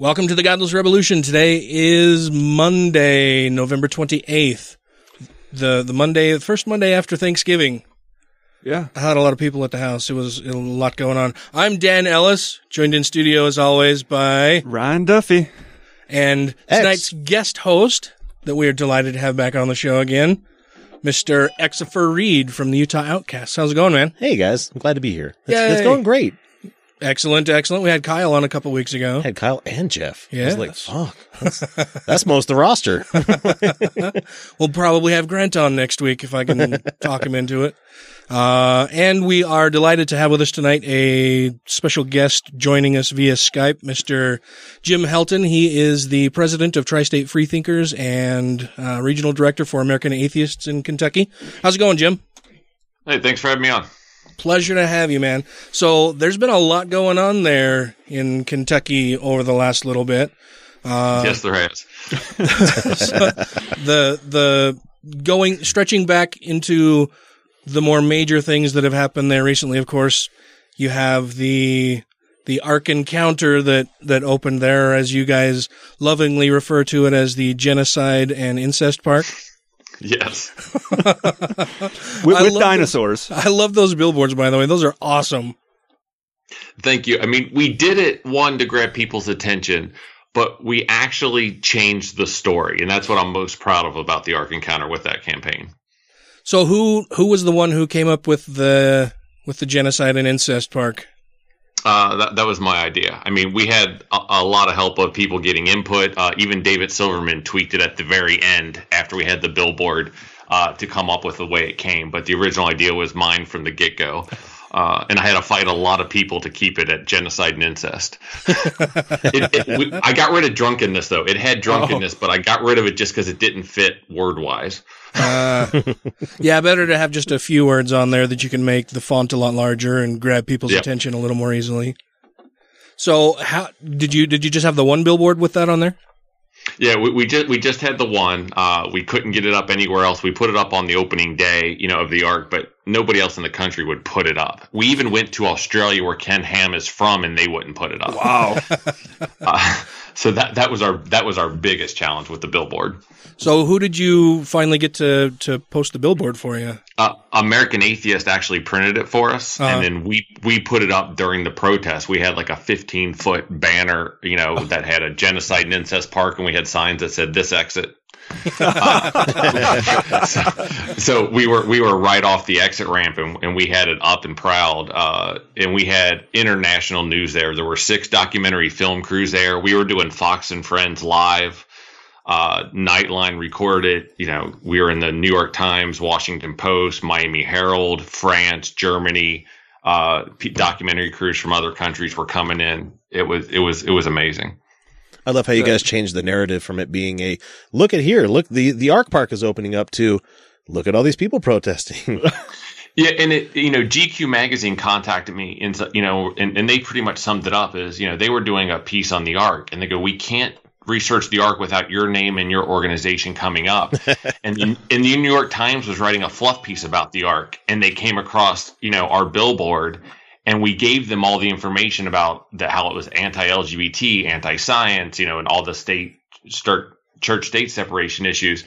Welcome to the Godless Revolution. Today is Monday, November 28th. The the Monday, the first Monday after Thanksgiving. Yeah. I had a lot of people at the house. It was a lot going on. I'm Dan Ellis, joined in studio as always by Ryan Duffy. and tonight's guest host that we are delighted to have back on the show again, Mr. Exifer Reed from the Utah Outcasts. How's it going, man? Hey guys, I'm glad to be here. It's, it's going great. Excellent, excellent. We had Kyle on a couple weeks ago. I had Kyle and Jeff. I was like, Yes. fuck, that's, that's most of the roster. We'll probably have Grant on next week if I can talk him into it. Uh, and we are delighted to have with us tonight a special guest joining us via Skype, Mr. Jim Helton. He is the president of Tri-State Freethinkers and uh, regional director for American Atheists in Kentucky. How's it going, Jim? Hey, thanks for having me on. Pleasure to have you, man. So there's been a lot going on there in Kentucky over the last little bit. Uh, yes, there has. the the going stretching back into the more major things that have happened there recently. Of course, you have the the Ark encounter that that opened there, as you guys lovingly refer to it as the genocide and incest park. Yes. With, I with love dinosaurs. I love those billboards, by the way. Those are awesome. Thank you. I mean, we did it one to grab people's attention, but we actually changed the story, and that's what I'm most proud of about the Ark Encounter with that campaign. So who who was the one who came up with the with the genocide and incest park? Uh, that, that was my idea. I mean, we had a, a lot of help of people getting input. Uh, even David Silverman tweaked it at the very end after we had the billboard uh, to come up with the way it came. But the original idea was mine from the get go. Uh, and I had to fight a lot of people to keep it at genocide and incest. it, it, we, I got rid of drunkenness, though. It had drunkenness, but I got rid of it just because it didn't fit word wise. Uh, yeah, better to have just a few words on there that you can make the font a lot larger and grab people's Yep. attention a little more easily. So, how did you did you just have the one billboard with that on there? Yeah, we, we just we just had the one. Uh, we couldn't get it up anywhere else. We put it up on the opening day, you know, of the arc, but nobody else in the country would put it up. We even went to Australia, where Ken Ham is from, and they wouldn't put it up. Wow. Uh, so that that was our that was our biggest challenge with the billboard. So, who did you finally get to to post the billboard for you? Uh, American Atheist actually printed it for us, Uh-huh. and then we we put it up during the protest. We had like a 15 foot banner, you know, that had a genocide and incest park, and we had signs that said "This exit." Uh, so, so we were we were right off the exit ramp, and, and we had it up and proud. Uh, and we had international news there. There were six documentary film crews there. We were doing Fox and Friends live uh, Nightline recorded. You know, we were in the New York Times, Washington Post, Miami Herald, France, Germany. Uh, documentary crews from other countries were coming in. It was it was it was amazing. I love how you guys changed the narrative from it being a look at here, look the the Ark Park is opening up to look at all these people protesting. Yeah, and it you know GQ magazine contacted me and so- you know and, and they pretty much summed it up as you know they were doing a piece on the arc and they go we can't research the arc without your name and your organization coming up and the, and the New York Times was writing a fluff piece about the arc and they came across you know our billboard and we gave them all the information about the, how it was anti-LGBT, anti-science, you know, and all the state start church state separation issues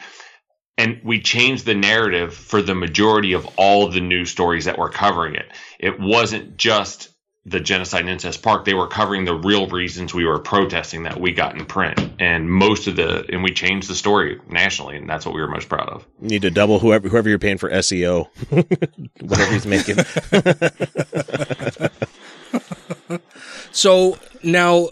and we changed the narrative for the majority of all the news stories that were covering it. It wasn't just the genocide and incest park, they were covering the real reasons we were protesting that we got in print, and most of the and we changed the story nationally, and that's what we were most proud of. You need to double whoever whoever you're paying for SEO, whatever he's making. So now,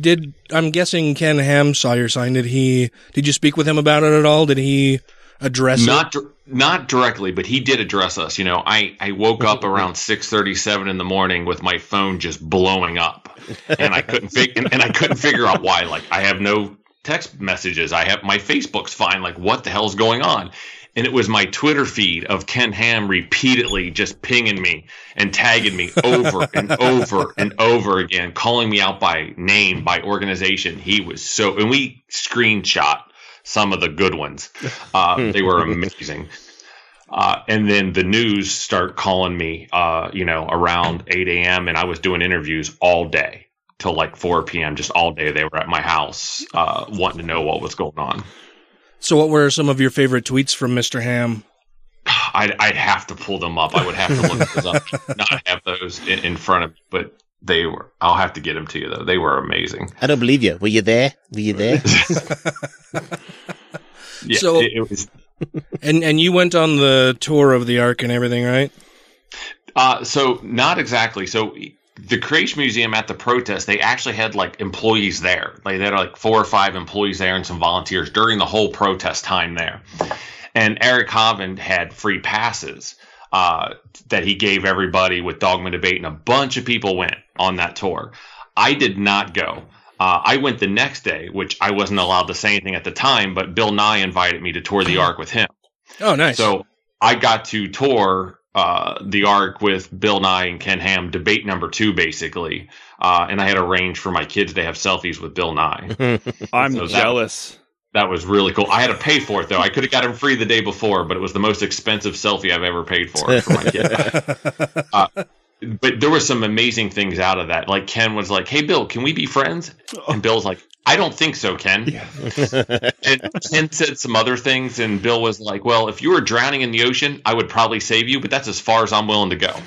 did I'm guessing Ken Ham saw your sign? Did he? Did you speak with him about it at all? Did he address not it? not directly, but he did address us. You know, I I woke up around six thirty seven in the morning with my phone just blowing up, and I couldn't fig- and, and I couldn't figure out why. Like I have no text messages. I have my Facebook's fine. Like what the hell's going on? And it was my Twitter feed of Ken Ham repeatedly just pinging me and tagging me over and over and over again, calling me out by name, by organization. He was so, and we screenshot some of the good ones. Uh, they were amazing. Uh, and then the news start calling me, uh, you know, around 8 a.m. and I was doing interviews all day till like 4 p.m. Just all day. They were at my house, uh, wanting to know what was going on. So, what were some of your favorite tweets from Mr. Ham? I'd, I'd have to pull them up. I would have to look those up, not have those in, in front of me, but they were, I'll have to get them to you though. They were amazing. I don't believe you. Were you there? Were you there? Yeah, So- it, it was, And and you went on the tour of the Ark and everything, right? Uh, so not exactly. So the Creation Museum at the protest, they actually had like employees there. Like they had like four or five employees there and some volunteers during the whole protest time there. And Eric Hovind had free passes uh, that he gave everybody with Dogma Debate, and a bunch of people went on that tour. I did not go. Uh, I went the next day, which I wasn't allowed to say anything at the time, but Bill Nye invited me to tour the Ark with him. Oh, nice. So I got to tour uh, the arc with Bill Nye and Ken Ham, debate number two, basically. Uh, and I had arranged for my kids to have selfies with Bill Nye. I'm So that- jealous. That was really cool. I had to pay for it though. I could have got him free the day before, but it was the most expensive selfie I've ever paid for for my kid. uh, but there were some amazing things out of that. Like Ken was like, "Hey Bill, can we be friends?" And Bill's like, "I don't think so, Ken." and Ken said some other things, and Bill was like, "Well, if you were drowning in the ocean, I would probably save you, but that's as far as I'm willing to go."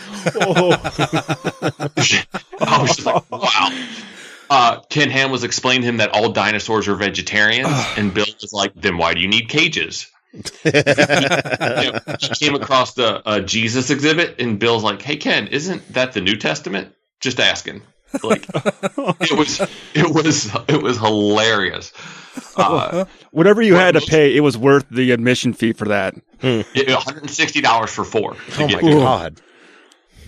I was just like, "Wow." Uh, Ken Ham was explaining to him that all dinosaurs are vegetarians, and Bill was like, "Then why do you need cages?" you know, he came across the uh, Jesus exhibit, and Bill's like, "Hey Ken, isn't that the New Testament?" Just asking. Like it was, it was, it was hilarious. Uh, Whatever you Well, had to most- pay, it was worth the admission fee for that. $160 for four. oh get my in.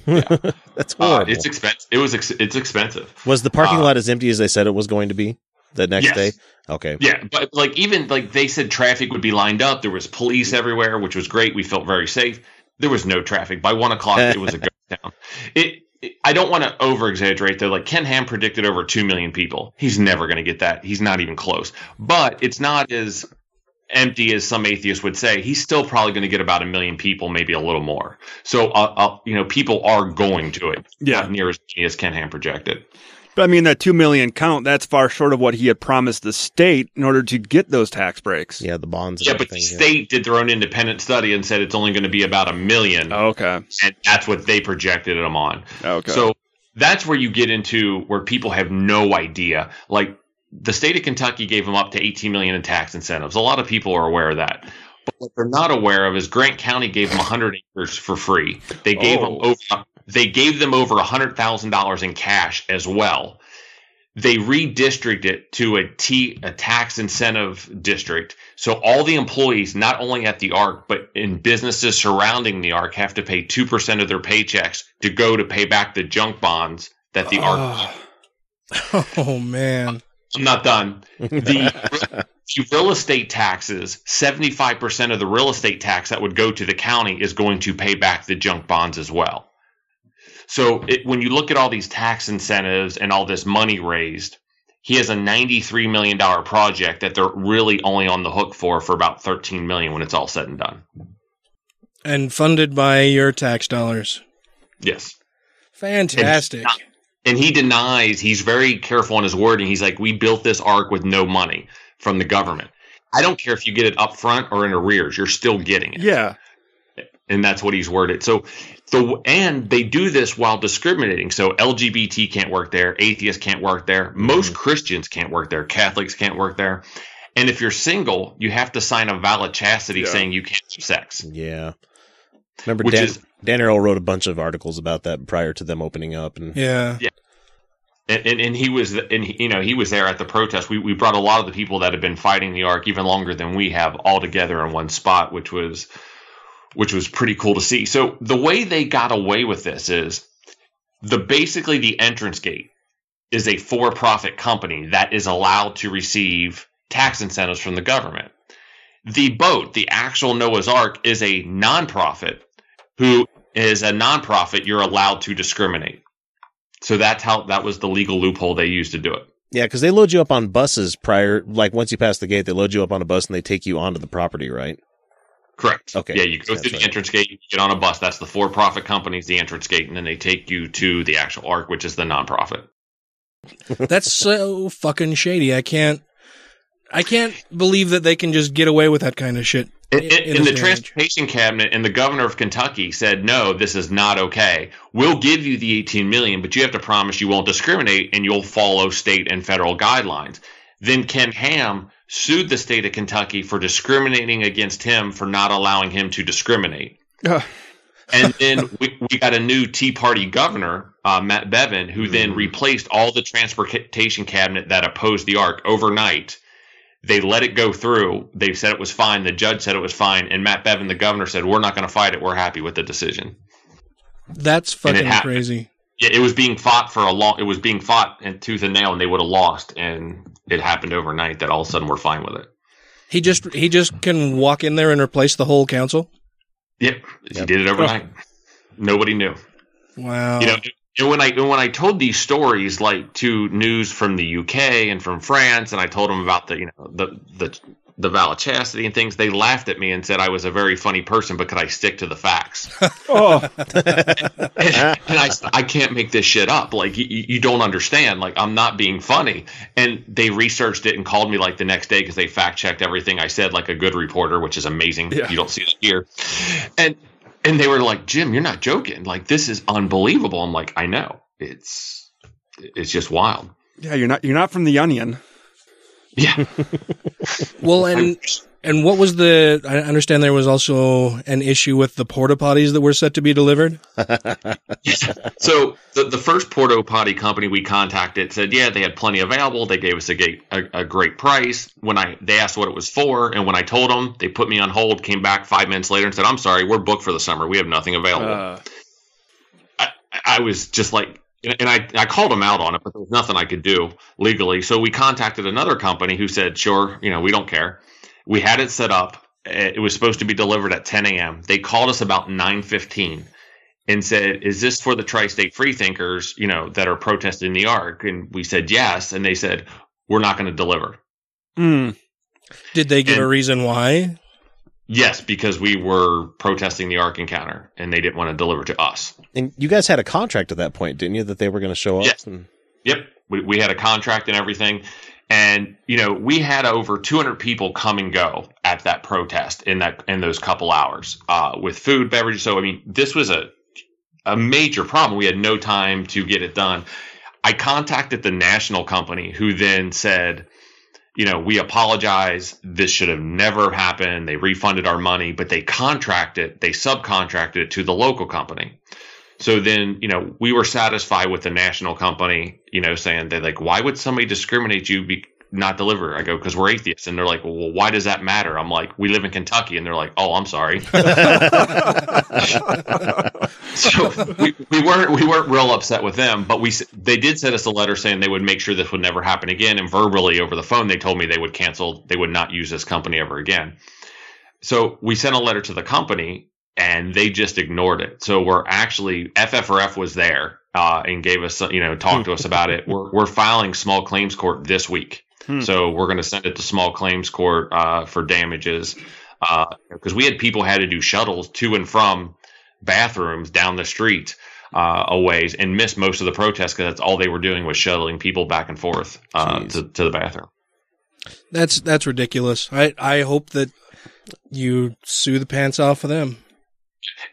God, that's Uh, horrible. it's expensive. It was. Ex- it's expensive. was the parking uh, lot as empty as they said it was going to be the next Yes. day? Okay. Yeah, but like even like they said, traffic would be lined up. There was police everywhere, which was great. We felt very safe. There was no traffic by one o'clock. it was a ghost town. It. I don't want to over exaggerate though. Like Ken Ham predicted over two million people. He's never going to get that. He's not even close. But it's not as empty as some atheists would say. He's still probably going to get about a million people, maybe a little more. So, uh, uh, you know, people are going to it. Yeah. near as many as Ken Ham projected. But I mean, that two million count, that's far short of what he had promised the state in order to get those tax breaks. Yeah, the bonds. Yeah, but the everything, state did their own independent study and said it's only going to be about a million, Okay. and that's what they projected them on. Okay. So that's where you get into where people have no idea. Like the state of Kentucky gave them up to 18 million in tax incentives. A lot of people are aware of that. But what they're not aware of is Grant County gave them 100 acres for free. They gave Oh. them over they gave them over $100,000 in cash as well. They redistricted it to a T a tax incentive district. So all the employees, not only at the ARC, but in businesses surrounding the ARC, have to pay two percent of their paychecks to go to pay back the junk bonds that the ARC. Ah. oh man. I'm not done. The, the real estate taxes, 75% of the real estate tax that would go to the county is going to pay back the junk bonds as well. So it, when you look at all these tax incentives and all this money raised, he has a $93 million project that they're really only on the hook for for about 13 million when it's all said and done. And funded by your tax dollars. Yes. Fantastic. And he denies, he's very careful on his wording. He's like, we built this arc with no money from the government. I don't care if you get it up front or in arrears, you're still getting it. yeah. and that's what he's worded. So the and they do this while discriminating. So LGBT can't work there, atheists can't work there, mm-hmm. most Christians can't work there, Catholics can't work there. And if you're single, you have to sign a valid chastity Yeah. saying you can't have sex. Yeah. Remember Which Dan, is- Dan Arel wrote a bunch of articles about that prior to them opening up and Yeah. And, and, and he was, and he, you know, he was there at the protest. We, we brought a lot of the people that have been fighting the arc even longer than we have all together in one spot, which was, which was pretty cool to see. So the way they got away with this is the basically the entrance gate is a for-profit company that is allowed to receive tax incentives from the government. The boat, the actual Noah's Ark, is a nonprofit who is a nonprofit. You're allowed to discriminate. So that's how that was the legal loophole they used to do it. Yeah, because they load you up on buses prior, like once you pass the gate, they load you up on a bus and they take you onto the property, right? Correct. Okay. Yeah, you go That's through the right. entrance gate, you get on a bus. That's the for-profit company's the entrance gate, and then they take you to the actual arc, which is the nonprofit. That's so fucking shady. I can't. I can't believe that they can just get away with that kind of shit. In, in- in- in in the and age. transportation cabinet, and the governor of Kentucky said, "No, this is not okay. We'll give you the 18 million, but you have to promise you won't discriminate and you'll follow state and federal guidelines." Then Ken Ham sued the state of Kentucky for discriminating against him for not allowing him to discriminate. Ugh. and then we, we got a new Tea Party governor, uh, Matt Bevin, who then replaced all the transportation cabinet that opposed the arc overnight. They let it go through. They said it was fine. The judge said it was fine, and Matt Bevin, the governor, said we're not going to fight it. We're happy with the decision. That's And it fucking happened. crazy. Yeah, it was being fought for a long. It was being fought in tooth and nail, and they would have lost. And it happened overnight that all of a sudden we're fine with it. He just he just can walk in there and replace the whole council. Yep, he did it overnight. Nobody knew. Wow. you know and when i and when i told these stories like to news from the uk and from france and i told them about the you know the the the valid chastity and things they laughed at me and said i was a very funny person but could i stick to the facts Oh, and, and I, I can't make this shit up. Like you, you don't understand. Like I'm not being funny. And they researched it and called me like the next day because they fact checked everything I said, like a good reporter, which is amazing. Yeah. You don't see that here. And and they were like, Jim, you're not joking. Like this is unbelievable. I'm like, I know. It's it's just wild. yeah. You're not. You're not from the Onion. Yeah. well, and and what was the? I understand there was also an issue with the porta potties that were set to be delivered. So the, the first porta Potty company we contacted said, yeah, they had plenty available. They gave us a, gate, a, a great price. When I they asked what it was for, and when I told them, they put me on hold. Came back five minutes later and said, I'm sorry, we're booked for the summer. We have nothing available. Uh, I, I was just like, and I, I called them out on it, but there was nothing I could do legally. So we contacted another company who said, sure, you know, we don't care. We had it set up. It was supposed to be delivered at 10 a.m. They called us about 9:15 and said, "Is this for the tri-state freethinkers, you know, that are protesting the arc?" And we said yes, and they said, "We're not going to deliver." mm, Did they give a reason why? Yes, because we were protesting the arc encounter, and they didn't want to deliver to us. And you guys had a contract at that point, didn't you? That they were going to show up. Yes. And- Yep, we, we had a contract and everything, and you know we had over 200 people come and go at that protest in that in those couple hours uh, with food, beverages. So I mean, this was a a major problem. We had no time to get it done. I contacted the national company, who then said, you know, we apologize. This should have never happened. They refunded our money, but they contracted, they subcontracted it to the local company. So then, you know, we were satisfied with the national company, you know, saying they like, why would somebody discriminate you be not deliver? I go, because we're atheists. And they're like, well, why does that matter? I'm like, we live in Kentucky. And they're like, oh, I'm sorry. so we, we weren't we weren't real upset with them, but we they did send us a letter saying they would make sure this would never happen again. And verbally over the phone, they told me they would cancel, they would not use this company ever again. So we sent a letter to the company, and they just ignored it. So we're actually FFRF was there uh, and gave us you know talked to us about it. We're we're filing small claims court this week. Hmm. So we're going to send it to small claims court uh, for damages because we had people had to do shuttles to and from bathrooms down the street uh, a ways and missed most of the protests because that's all they were doing was shuttling people back and forth uh, to, to the bathroom. That's that's ridiculous. I I hope that you sue the pants off of them.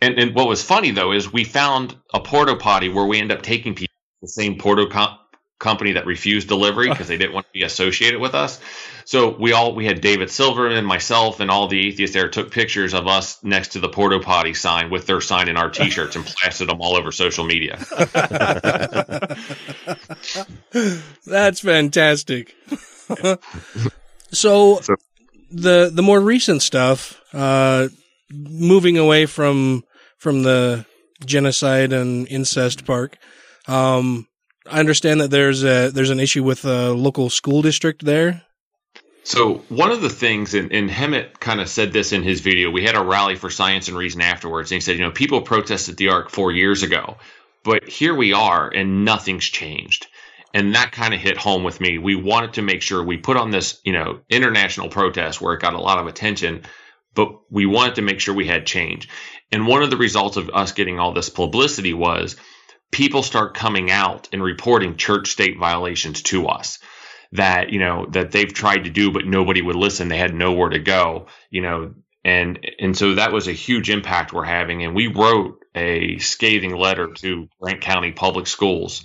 And and what was funny though is we found a porta potty where we end up taking people the same porta com- company that refused delivery because they didn't want to be associated with us. So we all we had David Silverman, myself, and all the atheists there took pictures of us next to the porta potty sign with their sign in our T-shirts and plastered them all over social media. That's fantastic. so, the the more recent stuff, uh, moving away from from the genocide and incest park, um, I understand that there's a there's an issue with a local school district there. So one of the things, and, and Hemant kind of said this in his video, we had a rally for science and reason afterwards, and he said, you know, people protested the Ark four years ago, but here we are, and nothing's changed. And that kind of hit home with me. We wanted to make sure we put on this, you know, international protest where it got a lot of attention, but we wanted to make sure we had change. And one of the results of us getting all this publicity was people start coming out and reporting church state violations to us that you know that they've tried to do but nobody would listen. They had nowhere to go you know and and so that was a huge impact we're having. And we wrote a scathing letter to grant county public schools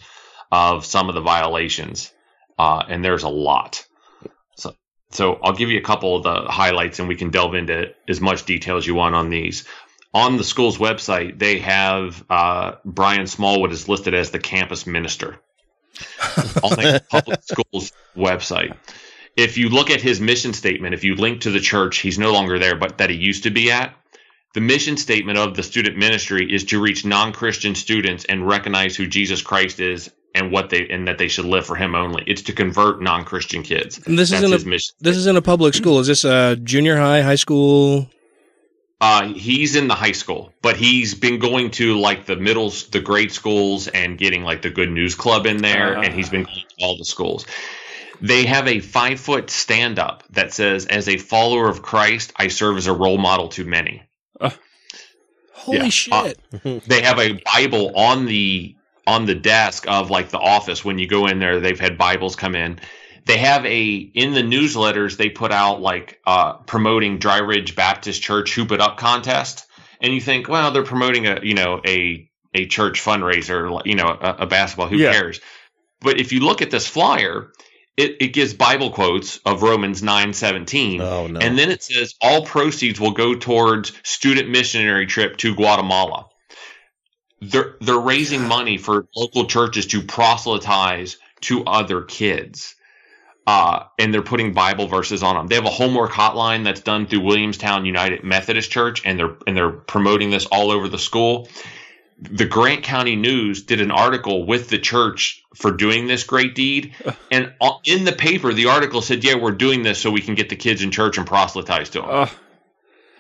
of some of the violations uh, and there's a lot so i'll give you a couple of the highlights and we can delve into as much detail as you want on these on the school's website they have uh, brian smallwood is listed as the campus minister on the public schools website. If you look at his mission statement, if you link to the church, he's no longer there, but that he used to be at, the mission statement of the student ministry is to reach non-Christian students and recognize who Jesus Christ is and what they and that they should live for him only. It's to convert non-Christian kids. And this That's is in his a mission. this is in a public school. Is this a junior high, high school? Uh, he's in the high school, but he's been going to like the middles, the grade schools, and getting like the Good News Club in there, and he's been going to all the schools. They have a five foot stand up that says, "As a follower of Christ, I serve as a role model to many." Holy Yeah. shit! they have a Bible on the on the desk of like the office when you go in there. They've had Bibles come in. They have a in the newsletters they put out like uh, promoting Dry Ridge Baptist Church Hoop It Up contest, and you think, well, they're promoting a you know a a church fundraiser, like, you know, a, a basketball. Who Yeah. cares? But if you look at this flyer, it, it gives Bible quotes of Romans nine seventeen. Oh no. And then it says all proceeds will go towards student missionary trip to Guatemala. They're they're raising money for local churches to proselytize to other kids. Uh, and they're putting Bible verses on them. They have a homework hotline that's done through Williamstown United Methodist Church, and they're and they're promoting this all over the school. The Grant County News did an article with the church for doing this great deed, and in the paper, the article said, "Yeah, we're doing this so we can get the kids in church and proselytize to them." Ugh.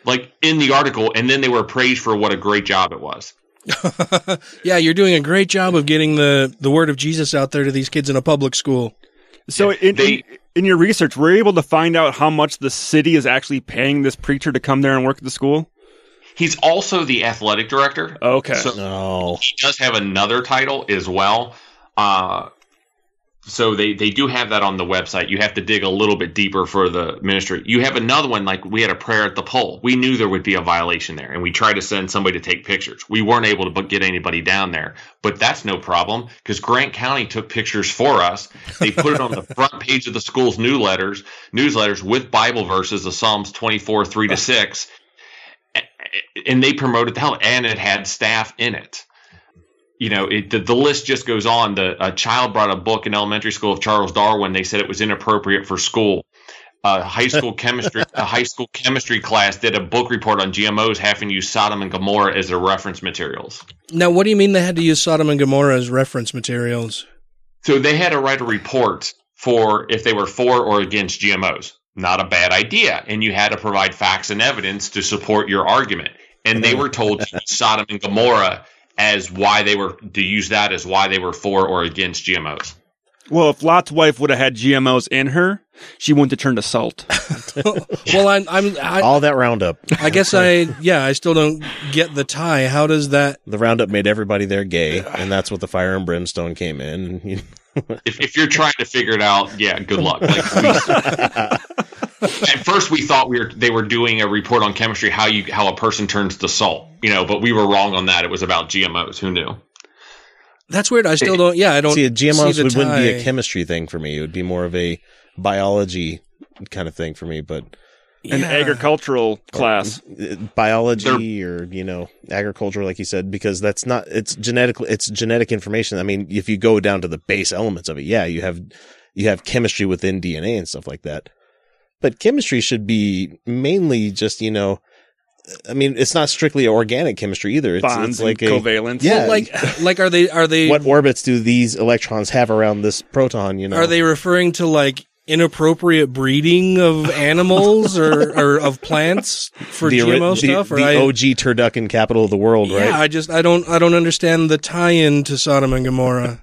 like in the article, and then they were praised for what a great job it was. yeah, you're doing a great job of getting the the word of Jesus out there to these kids in a public school. So in, They- in in your research, were you able to find out how much the city is actually paying this preacher to come there and work at the school? He's also the athletic director. Okay. So no. he does have another title as well. Uh, so they, they do have that on the website. You have to dig a little bit deeper for the ministry. You have another one, like we had a prayer at the pole. We knew there would be a violation there, and we tried to send somebody to take pictures. We weren't able to get anybody down there, but that's no problem because Grant County took pictures for us. They put it on the front page of the school's newsletters, newsletters with Bible verses the Psalms 24, 3 to 6. And they promoted the hell, and it had staff in it you know, it, the, the list just goes on. The a child brought a book in elementary school of Charles Darwin. They said it was inappropriate for school. A high school chemistry a high school chemistry class did a book report on GMOs having used Sodom and Gomorrah as their reference materials. Now, what do you mean they had to use Sodom and Gomorrah as reference materials? So they had to write a report for if they were for or against GMOs. Not a bad idea. And you had to provide facts and evidence to support your argument. And they were told to use Sodom and Gomorrah as why they were to use that as why they were for or against GMOs. Well, if Lot's wife would have had GMOs in her, she wouldn't have turned to salt. well, I'm, I'm I, All that Roundup. I guess I yeah I still don't get the tie. How does that? The Roundup made everybody there gay, and that's what the fire and brimstone came in. If, if you're trying to figure it out, yeah, good luck. Like, we- at first we thought we were they were doing a report on chemistry how you how a person turns to salt, you know, but we were wrong on that. It was about GMOs. Who knew? That's weird. I still don't. Yeah, I don't See, a GMOs see the would, wouldn't be a chemistry thing for me. It would be more of a biology kind of thing for me. But An Yeah. agricultural class. uh, biology or you know agriculture, like you said, because that's not it's genetically it's genetic information. I mean, if you go down to the base elements of it, yeah, you have you have chemistry within DNA and stuff like that. But chemistry should be mainly just you know. I mean, it's not strictly organic chemistry either. It's, Bonds it's like and a covalence. Yeah, like like are they are they what orbits do these electrons have around this proton? You know, are they referring to like inappropriate breeding of animals or, or of plants for the, ori- GMO the- stuff? Or the I, OG turducken capital of the world, yeah, right? I just I don't I don't understand the tie-in to Sodom and Gomorrah.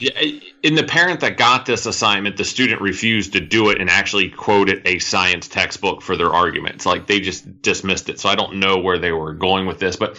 Yeah, in the parent that got this assignment, the student refused to do it and actually quoted a science textbook for their arguments. Like they just dismissed it. So I don't know where they were going with this, but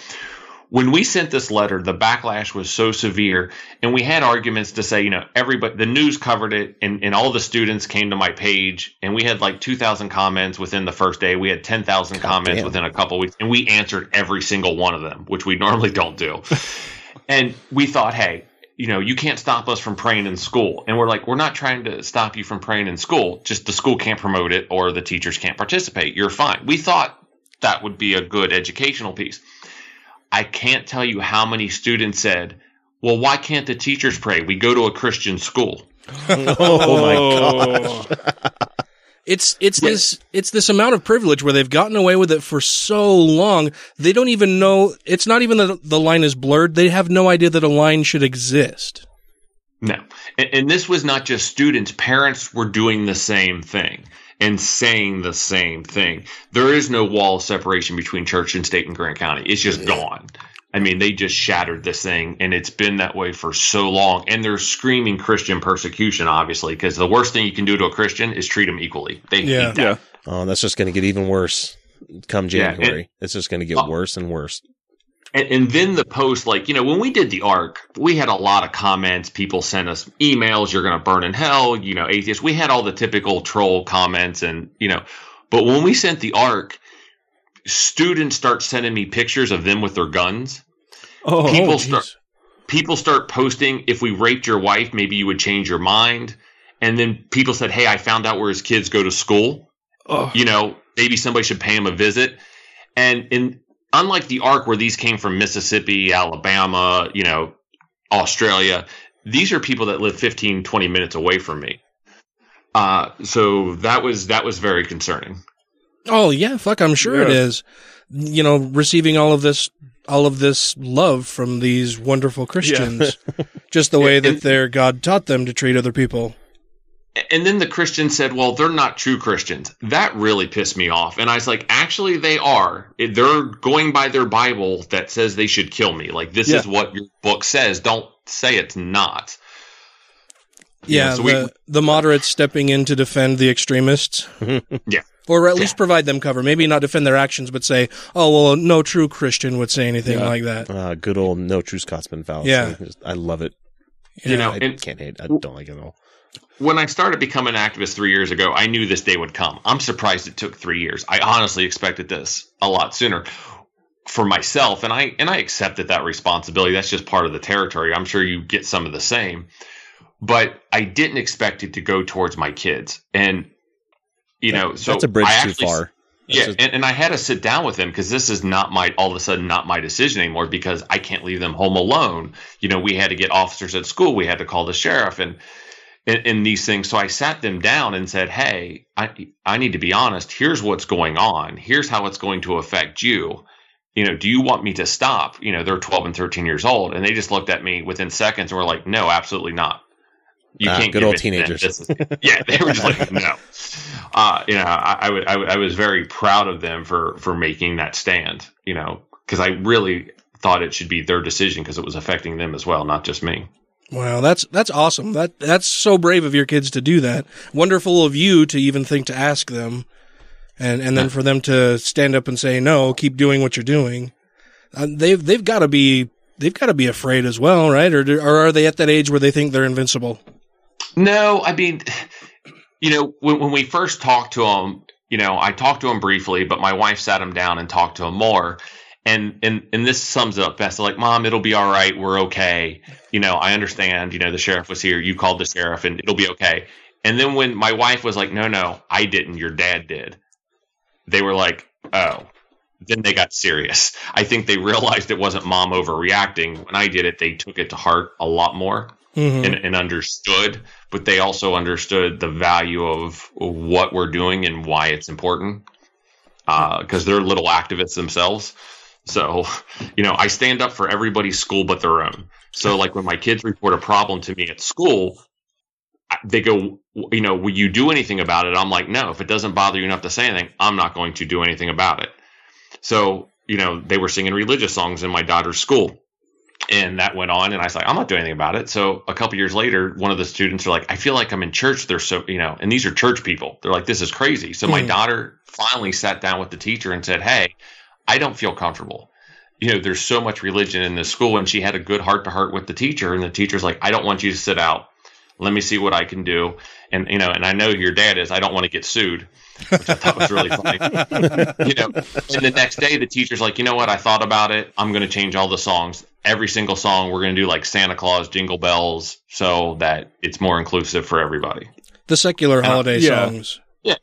when we sent this letter, the backlash was so severe, and we had arguments to say, you know, everybody, the news covered it, and, and all the students came to my page, and we had like 2,000 comments within the first day. We had 10,000 comments damn. within a couple weeks, and we answered every single one of them, which we normally don't do. and we thought, hey, you know, you can't stop us from praying in school. And we're like, we're not trying to stop you from praying in school. Just the school can't promote it or the teachers can't participate. You're fine. We thought that would be a good educational piece. I can't tell you how many students said, well, why can't the teachers pray? We go to a Christian school. oh my oh. gosh. It's it's this it's this amount of privilege where they've gotten away with it for so long. They don't even know. It's not even that the line is blurred. They have no idea that a line should exist. No. And, and this was not just students, parents were doing the same thing and saying the same thing. There is no wall of separation between church and state and Grant County. It's just gone. I mean, they just shattered this thing, and it's been that way for so long. And they're screaming Christian persecution, obviously, because the worst thing you can do to a Christian is treat them equally. They Yeah. hate that. Yeah. Oh, that's just going to get even worse come Yeah, and- January. it's just going to get Oh. worse and worse. And, and then the post, like, you know, when we did the arc, we had a lot of comments. People sent us emails, you're going to burn in hell, you know, atheists. We had all the typical troll comments and, you know, but when we sent the arc, students start sending me pictures of them with their guns. Oh, people oh, start people start posting if we raped your wife, maybe you would change your mind. And then people said, "Hey, I found out where his kids go to school. oh. You know, maybe somebody should pay him a visit." And in unlike the arc where these came from Mississippi, Alabama, you know, Australia, these are people that live 15, 20 minutes away from me. Uh, so that was that was very concerning. Oh yeah, fuck. I'm sure it Yeah. is. You know, receiving all of this all of this love from these wonderful Christians, just the way And- that their God taught them to treat other people. And then the Christian said, "Well, they're not true Christians." That really pissed me off. And I was like, "Actually, they are. They're going by their Bible that says they should kill me. Like this Yeah. is what your book says. Don't say it's not." Know, Yeah, so the the moderates stepping in to defend the extremists. Yeah. Or at least provide them cover. Maybe not defend their actions, but say, "Oh well, no true Christian would say anything Yeah. like that." Uh, good old no true Scotsman fallacy. Yeah. I love it. You know, I and can't hate. I don't like it at all. when I started becoming an activist three years ago, I knew this day would come. I'm surprised it took three years. I honestly expected this a lot sooner for myself, and I and I accepted that responsibility. That's just part of the territory. I'm sure you get some of the same, but I didn't expect it to go towards my kids. And you know, so That's a bridge I too far. That's yeah, and, and I had to sit down with them because this is not my all of a sudden not my decision anymore because I can't leave them home alone. You know, we had to get officers at school, we had to call the sheriff, and in, in these things. So I sat them down and said, "Hey, I I need to be honest. Here's what's going on. Here's how it's going to affect you. You know, do you want me to stop? You know, they're 12 and 13 years old, and they just looked at me within seconds and were like, "No, absolutely not." You Ah, can't good give old it teenagers. This is- yeah, they were just like, "No." Uh, you know, I, I, would- I, I was very proud of them for for making that stand. You know, because I really thought it should be their decision because it was affecting them as well, not just me. Wow, that's that's awesome. That that's so brave of your kids to do that. Wonderful of you to even think to ask them, and and then for them to stand up and say no, keep doing what you're doing. Uh, they've they've got to be they've got to be afraid as well, right? Or or are they at that age where they think they're invincible? No, I mean, you know, when, when we first talked to him, you know, I talked to him briefly, but my wife sat him down and talked to him more. And and and this sums it up best. Like, mom, it'll be all right. We're okay. You know, I understand. You know, the sheriff was here. You called the sheriff, and it'll be okay. And then when my wife was like, "No, no, I didn't. Your dad did," they were like, "Oh." Then they got serious. I think they realized it wasn't mom overreacting. When I did it, they took it to heart a lot more Mhm. and, and understood, but they also understood the value of what we're doing and why it's important uh, because they're little activists themselves. So, you know, I stand up for everybody's school but their own. So, like when my kids report a problem to me at school, they go, you know, will you do anything about it? I'm like, no, if it doesn't bother you enough to say anything, I'm not going to do anything about it. So, you know, they were singing religious songs in my daughter's school and that went on and i was like i'm not doing anything about it. So a couple years later one of the students are like i feel like i'm in church. They're so you know and these are church people. They're like this is crazy. So my Mhm. daughter finally sat down with the teacher and said hey i don't feel comfortable. You know there's so much religion in this school and she had a good heart to heart with the teacher and the teacher's like i don't want you to sit out. Let me see what i can do. And you know and i know your dad is i don't want to get sued which i thought was really funny you know, and the next day the teacher's like, you know what? I thought about it. I'm going to change all the songs. Every single song, we're going to do like Santa Claus, Jingle Bells, so that it's more inclusive for everybody. The secular uh, holiday yeah. songs. Yeah.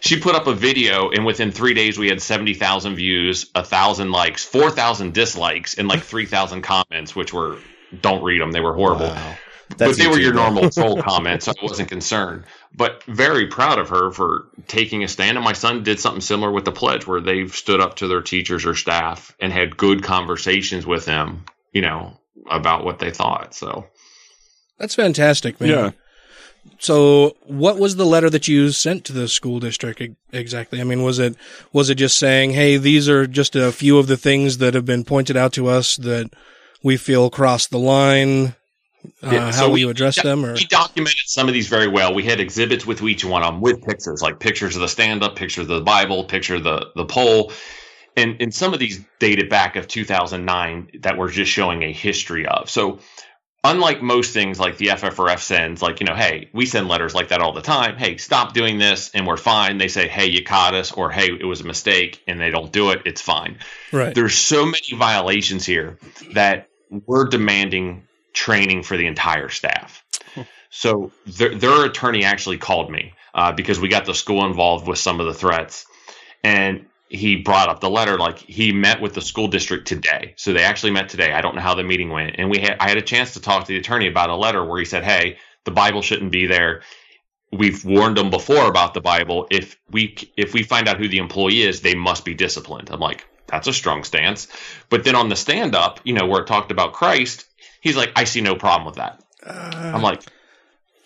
She put up a video, and within three days, we had 70,000 views, a 1,000 likes, 4,000 dislikes, and like 3,000 comments, which were, don't read them. They were horrible. Wow. But they were YouTube, your though. normal troll comments, so I wasn't concerned. But very proud of her for taking a stand. And my son did something similar with the pledge, where they've stood up to their teachers or staff and had good conversations with them, you know, about what they thought. So That's fantastic, man. Yeah. So, what was the letter that you sent to the school district exactly? I mean, was it was it just saying, "Hey, these are just a few of the things that have been pointed out to us that we feel cross the line"? Uh, Yeah, how so we- you address them? Or we documented some of these very well. We had exhibits with each one of them with pictures, like pictures of the stand up, pictures of the Bible, picture of the, the pole. And, and some of these dated back of 2009 that we're just showing a history of. So, unlike most things like the FFRF sends, like, you know, hey, we send letters like that all the time. Hey, stop doing this and we're fine. They say, hey, you caught us, or hey, it was a mistake, and they don't do it. It's fine right? there's so many violations here that we're demanding training for the entire staff. So their, their attorney actually called me uh, because we got the school involved with some of the threats, and he brought up the letter. Like he met with the school district today, so they actually met today. I don't know how the meeting went, and we had I had a chance to talk to the attorney about a letter where he said, "Hey, the Bible shouldn't be there." We've warned them before about the Bible. If we if we find out who the employee is, they must be disciplined. I'm like, that's a strong stance. But then on the stand up, you know, where it talked about Christ, he's like, I see no problem with that. Uh, I'm like,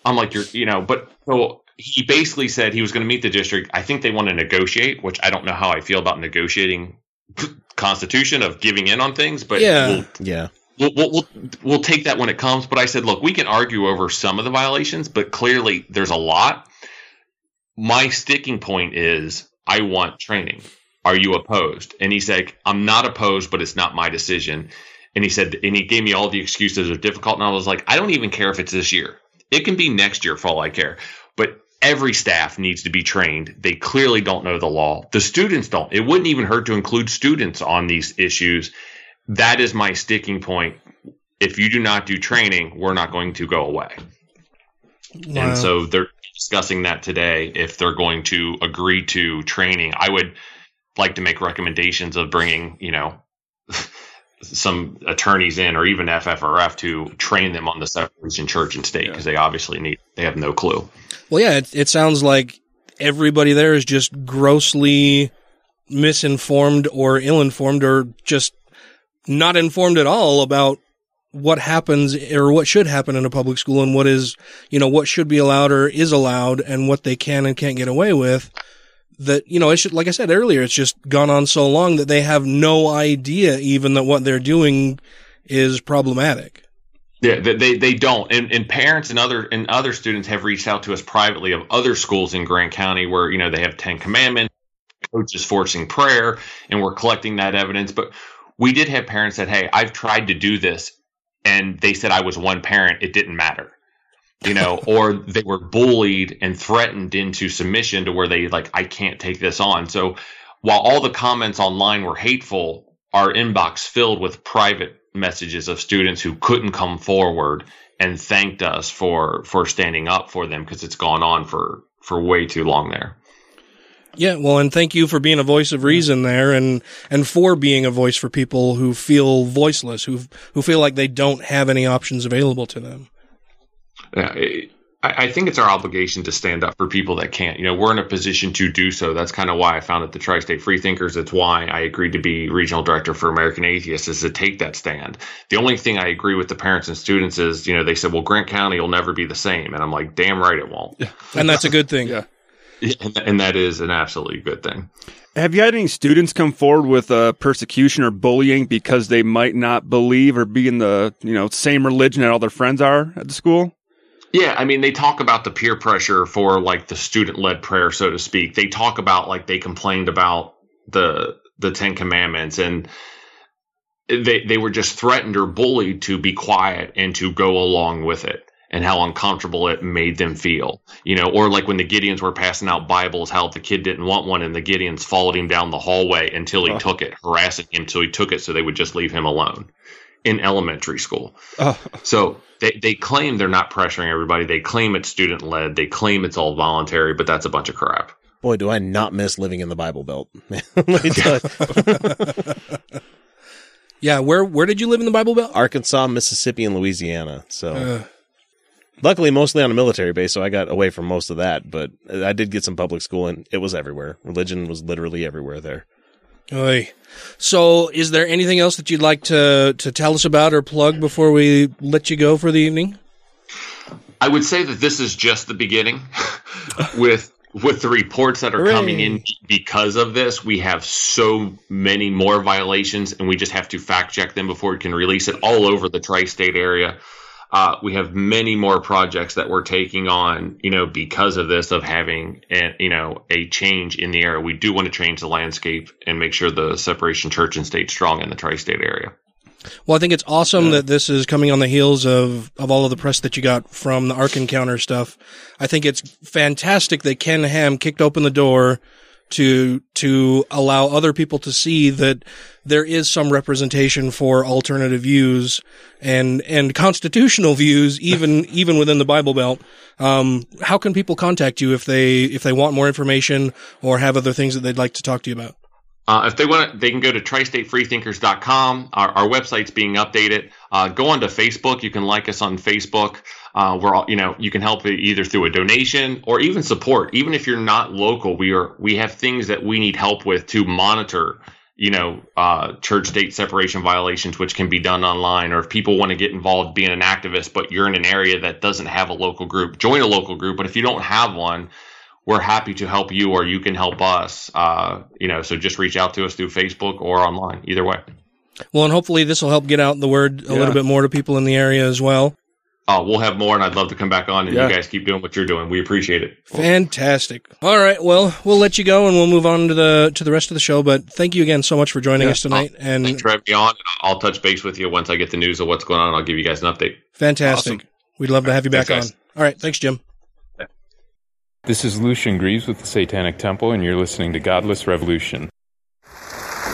I'm like, you're, you know, but so he basically said he was going to meet the district. I think they want to negotiate, which I don't know how I feel about negotiating constitution of giving in on things, but Yeah. we'll, Yeah. we'll, we'll, we'll, we'll take that when it comes. But I said, look, we can argue over some of the violations, but clearly there's a lot. My sticking point is I want training. Are you opposed? And he's like, I'm not opposed, but it's not my decision. And he said, and he gave me all the excuses are difficult. And I was like, I don't even care if it's this year. It can be next year for all I care. But every staff needs to be trained. They clearly don't know the law. The students don't. It wouldn't even hurt to include students on these issues. That is my sticking point. If you do not do training, we're not going to go away. Wow. And so they're discussing that today. If they're going to agree to training, I would like to make recommendations of bringing, you know, some attorneys in or even FFRF to train them on the separation church and state because they obviously need, they have no clue. Well, yeah, it, it sounds like everybody there is just grossly misinformed or ill-informed or just not informed at all about what happens or what should happen in a public school and what is, you know, what should be allowed or is allowed and what they can and can't get away with. That, you know, it's just, like I said earlier, it's just gone on so long that they have no idea even that what they're doing is problematic. Yeah, they they, don't, and, and parents and other and other students have reached out to us privately of other schools in Grant County where you know they have Ten Commandments, coaches forcing prayer, and we're collecting that evidence. But we did have parents that, hey, I've tried to do this, and they said I was one parent, it didn't matter. You know, or they were bullied and threatened into submission to where they like, I can't take this on. So while all the comments online were hateful, our inbox filled with private messages of students who couldn't come forward and thanked us for for standing up for them because it's gone on for for way too long there. Yeah, well, and thank you for being a voice of reason there, and and for being a voice for people who feel voiceless, who who feel like they don't have any options available to them. Yeah, I, I think it's our obligation to stand up for people that can't. You know, we're in a position to do so. That's kind of why I founded the Tri-State Freethinkers. It's why I agreed to be regional director for American Atheists, is to take that stand. The only thing I agree with the parents and students is, you know, they said, "Well, Grant County will never be the same," and I'm like, "Damn right it won't." And that's a good thing. yeah. and, and that is an absolutely good thing. Have you had any students come forward with uh, persecution or bullying because they might not believe or be in the you know same religion that all their friends are at the school? Yeah, I mean, they talk about the peer pressure for like the student led prayer, so to speak. They talk about like they complained about the the Ten Commandments and they they were just threatened or bullied to be quiet and to go along with it and how uncomfortable it made them feel. You know, or like when the Gideons were passing out Bibles, how the kid didn't want one and the Gideons followed him down the hallway until he Oh. took it, harassing him until he took it so they would just leave him alone in elementary school. Oh, So they, they claim they're not pressuring everybody. They claim it's student led. They claim it's all voluntary, but that's a bunch of crap. Boy, do I not miss living in the Bible Belt. Let me tell you. Yeah, where where did you live in the Bible Belt? Arkansas, Mississippi, and Louisiana. So Uh, luckily, mostly on a military base, so I got away from most of that. But I did get some public school, and it was everywhere. Religion was literally everywhere there. Oy. So, is there anything else that you'd like to to tell us about or plug before we let you go for the evening? I would say that this is just the beginning with with the reports that are coming in because of this. We have so many more violations and we just have to fact check them before we can release it all over the tri-state area. Uh, we have many more projects that we're taking on, you know, because of this, of having, a, you know, a change in the area. We do want to change the landscape and make sure the separation church and state strong in the tri-state area. Well, I think it's awesome that this is coming on the heels of, of all of the press that you got from the Ark Encounter stuff. I think it's fantastic that Ken Ham kicked open the door to to allow other people to see that there is some representation for alternative views and and constitutional views even even within the Bible Belt. Um, how can people contact you if they if they want more information or have other things that they'd like to talk to you about? Uh, if they want they can go to tristatefreethinkers.com. Our, our website's being updated. Uh, go onto Facebook. You can like us on Facebook. Uh, we're all, you know, you can help either through a donation or even support. Even if you're not local, we are, we have things that we need help with to monitor, you know, uh, church state separation violations, which can be done online. Or if people want to get involved being an activist, but you're in an area that doesn't have a local group, join a local group. But if you don't have one, we're happy to help you or you can help us. Uh, you know, so just reach out to us through Facebook or online, either way. Well, and hopefully this will help get out the word a Yeah. little bit more to people in the area as well. Uh, we'll have more and I'd love to come back on and Yeah. you guys keep doing what you're doing. We appreciate it. Fantastic. All right. Well, we'll let you go and we'll move on to the to the rest of the show. But thank you again so much for joining us tonight. Thanks And for having me on. I'll touch base with you once I get the news of what's going on. I'll give you guys an update. fantastic. Awesome. We'd love to have you back Thanks, on. guys. All right. Thanks, Jim. This is Lucien Greaves with the Satanic Temple, and you're listening to Godless Revolution.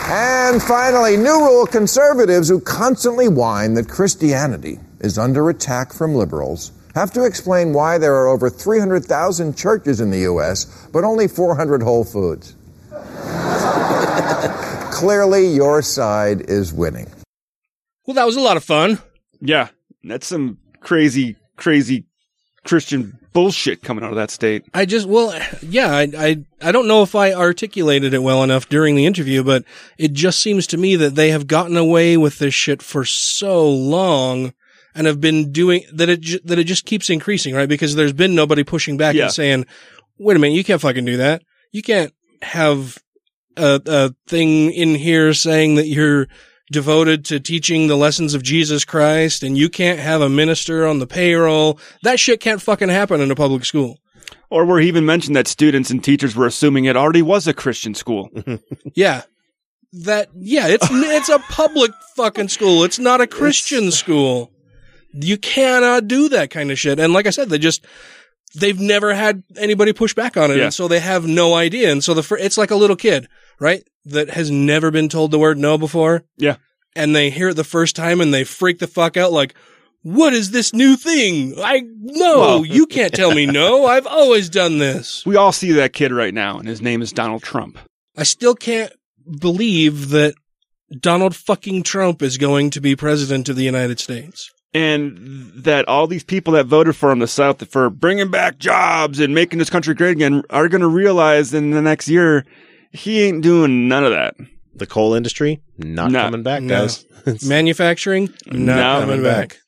And finally, new rule conservatives who constantly whine that Christianity is under attack from liberals have to explain why there are over 300,000 churches in the U.S., but only 400 Whole Foods. Clearly, your side is winning. Well, that was a lot of fun. Yeah, that's some crazy, crazy Christian bullshit coming out of that state. I just, well, yeah, I, I, I don't know if I articulated it well enough during the interview, but it just seems to me that they have gotten away with this shit for so long and have been doing that it, ju- that it just keeps increasing, right? Because there's been nobody pushing back Yeah. and saying, wait a minute, you can't fucking do that. You can't have a, a thing in here saying that you're devoted to teaching the lessons of Jesus Christ and you can't have a minister on the payroll. That shit can't fucking happen in a public school. Or where he even mentioned that students and teachers were assuming it already was a Christian school. Yeah. That, yeah, it's, it's a public fucking school. It's not a Christian school. You cannot do that kind of shit. And like I said, they just, they've never had anybody push back on it. Yeah. And so they have no idea. And so the, fir- it's like a little kid, right? That has never been told the word no before. Yeah. And they hear it the first time and they freak the fuck out like, what is this new thing? I, no, Well- you can't tell me no. I've always done this. We all see that kid right now, and his name is Donald Trump. I still can't believe that Donald fucking Trump is going to be president of the United States. And that all these people that voted for him, the South, for bringing back jobs and making this country great again, are going to realize in the next year he ain't doing none of that. The coal industry not No. coming back, No. guys. Manufacturing, not No. coming back.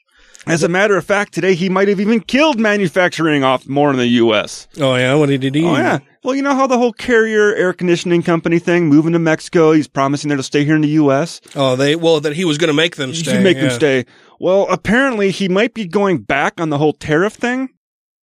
As a matter of fact, today he might have even killed manufacturing off more in the U.S. Oh yeah, what did he do? Oh yeah. Well, you know how the whole Carrier air conditioning company thing, moving to Mexico, he's promising they'll stay here in the U.S. Oh, they well that he was going to make them stay. make yeah. them stay. Well, apparently he might be going back on the whole tariff thing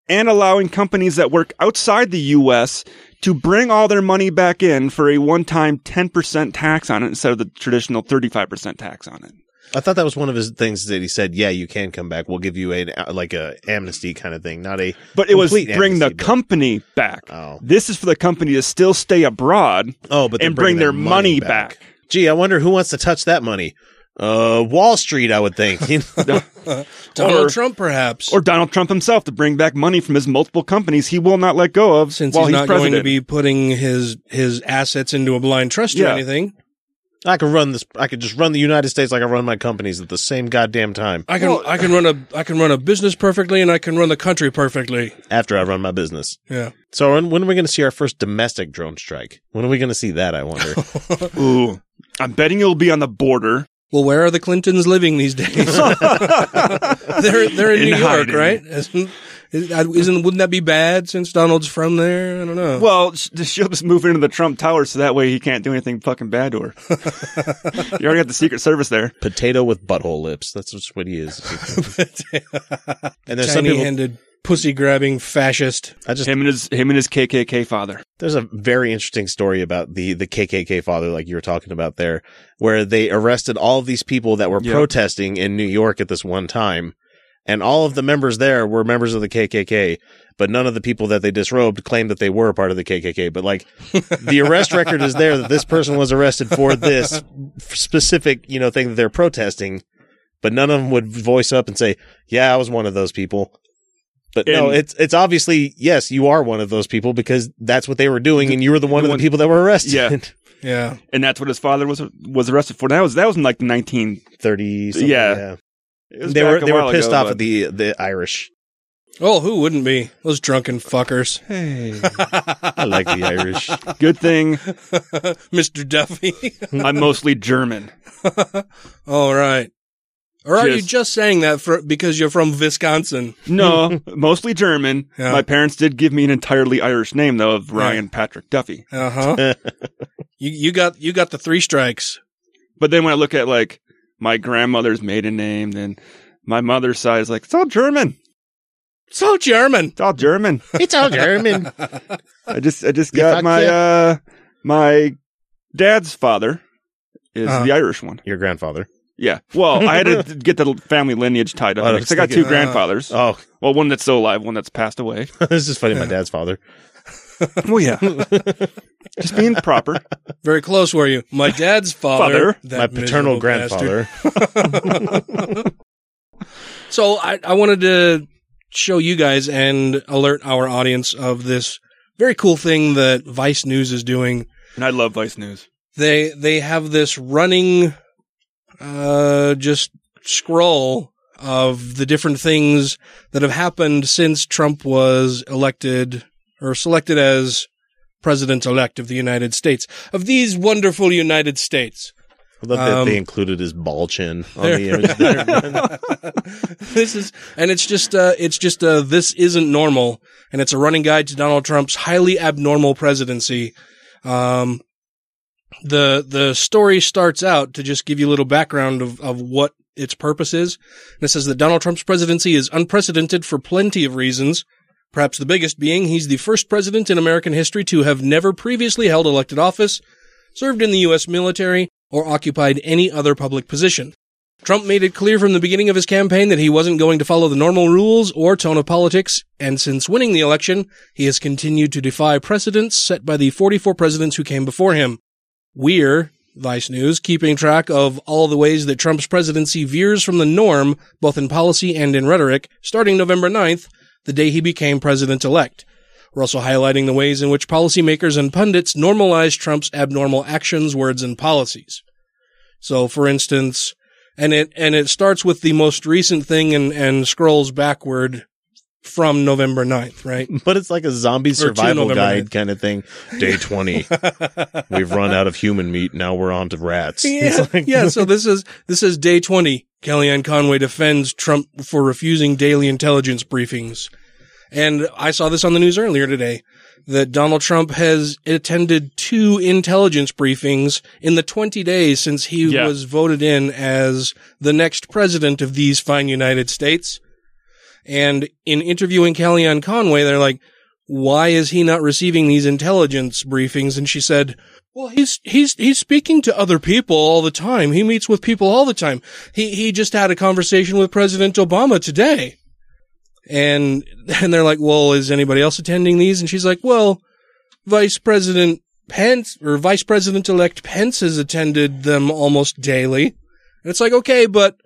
and allowing companies that work outside the U.S. to bring all their money back in for a one-time 10% tax on it instead of the traditional 35% tax on it. I thought that was one of his things that he said, "Yeah, you can come back. We'll give you a like a amnesty kind of thing, not a But it was complete bring the amnesty, but- company back. Oh. This is for the company to still stay abroad Oh, but and bring bringing their money back. Gee, I wonder who wants to touch that money. Uh, Wall Street, I would think. You know? Donald Or- Trump, perhaps, Or Donald Trump himself to bring back money from his multiple companies he will not let go of since while he's he's, not president. going to be putting his his assets into a blind trust or anything. I could run this. I could just run the United States like I run my companies at the same goddamn time. I can I can run a I can run a business perfectly, and I can run the country perfectly. After I run my business. Yeah. So when, when are we going to see our first domestic drone strike? When are we going to see that? I wonder. Ooh, I'm betting it'll be on the border. Well, where are the Clintons living these days? they're they're in, In New York, hiding. right? Isn't, isn't wouldn't that be bad since Donald's from there? I don't know. Well, sh- she'll just move into the Trump Tower so that way he can't do anything fucking bad to her. you already got the Secret Service there. Potato with butthole lips. That's just what he is. and there's some tiny people. handed pussy grabbing fascist. I just Him and his him and his KKK father. There's a very interesting story about the the KKK father, like you were talking about there, where they arrested all of these people that were Yep. protesting in New York at this one time, and all of the members there were members of the KKK, but none of the people that they disrobed claimed that they were a part of the KKK. But like, the arrest record is there that this person was arrested for this specific, you know, thing that they're protesting, but none of them would voice up and say, "Yeah, I was one of those people." But no, it's it's obviously yes, you are one of those people because that's what they were doing, and you were the one the of one- the people that were arrested. Yeah. Yeah. And that's what his father was was arrested for. That was that was in like the nineteen. thirty. Yeah. yeah. It was They were they were pissed ago, off but- at the the Irish. Oh, who wouldn't be those drunken fuckers? Hey, I like the Irish. good thing Mr. Duffy. I'm mostly German. All right. Or are you Just- just saying that for because you're from Wisconsin? No, mostly German. Yeah. My parents did give me an entirely Irish name though of Ryan Patrick Duffy. Uh huh. you you got you got the three strikes. But then when I look at like my grandmother's maiden name, then my mother's side is like it's all German. It's all German. It's all German. it's all German. I just I just got my yeah. uh my dad's father is Uh-huh. the Irish one. Your grandfather. Yeah. Well, I had to get the family lineage tied up Oh, I because I got two thinking- grandfathers. Oh, Well, one that's still alive, one that's passed away. this is funny. My dad's father. well, yeah. Just being proper. Very close were you? My dad's father, Father. my paternal grandfather. So I, I wanted to show you guys and alert our audience of this very cool thing that Vice News is doing. And I love Vice News. They they have this running, uh, just scroll of the different things that have happened since Trump was elected or selected as president elect of the United States of these wonderful United States. I love that Um, they included his ball chin on There- the image there. this is, and it's just, uh, it's just, uh, this isn't normal, and it's a running guide to Donald Trump's highly abnormal presidency. Um, the the story starts out to just give you a little background of of what its purpose is. And it says that Donald Trump's presidency is unprecedented for plenty of reasons. Perhaps the biggest being he's the first president in American history to have never previously held elected office, served in the U.S. military, or occupied any other public position. Trump made it clear from the beginning of his campaign that he wasn't going to follow the normal rules or tone of politics, and since winning the election, he has continued to defy precedents set by the 44 presidents who came before him. We're, Vice News, keeping track of all the ways that Trump's presidency veers from the norm, both in policy and in rhetoric, starting November 9th, the day he became president elect. We're also highlighting the ways in which policymakers and pundits normalize Trump's abnormal actions, words, and policies. So, for instance, and it and it starts with the most recent thing and and scrolls backward from November 9th, right? But it's like a zombie survival guide 9th. kind of thing. Day 20. We've run out of human meat. Now we're on to rats. Yeah, yeah. So this is this is day twenty. Kellyanne Conway defends Trump for refusing daily intelligence briefings, and I saw this on the news earlier today that Donald Trump has attended two intelligence briefings in the twenty days since he Yeah. was voted in as the next president of these fine United States. And in interviewing Kellyanne Conway, they're like, why is he not receiving these intelligence briefings? And she said, well, he's, he's, he's speaking to other people all the time. He meets with people all the time. He, he just had a conversation with President Obama today. And, and they're like, well, is anybody else attending these? And she's like, well, Vice President Pence or Vice President elect Pence has attended them almost daily. And it's like, okay, but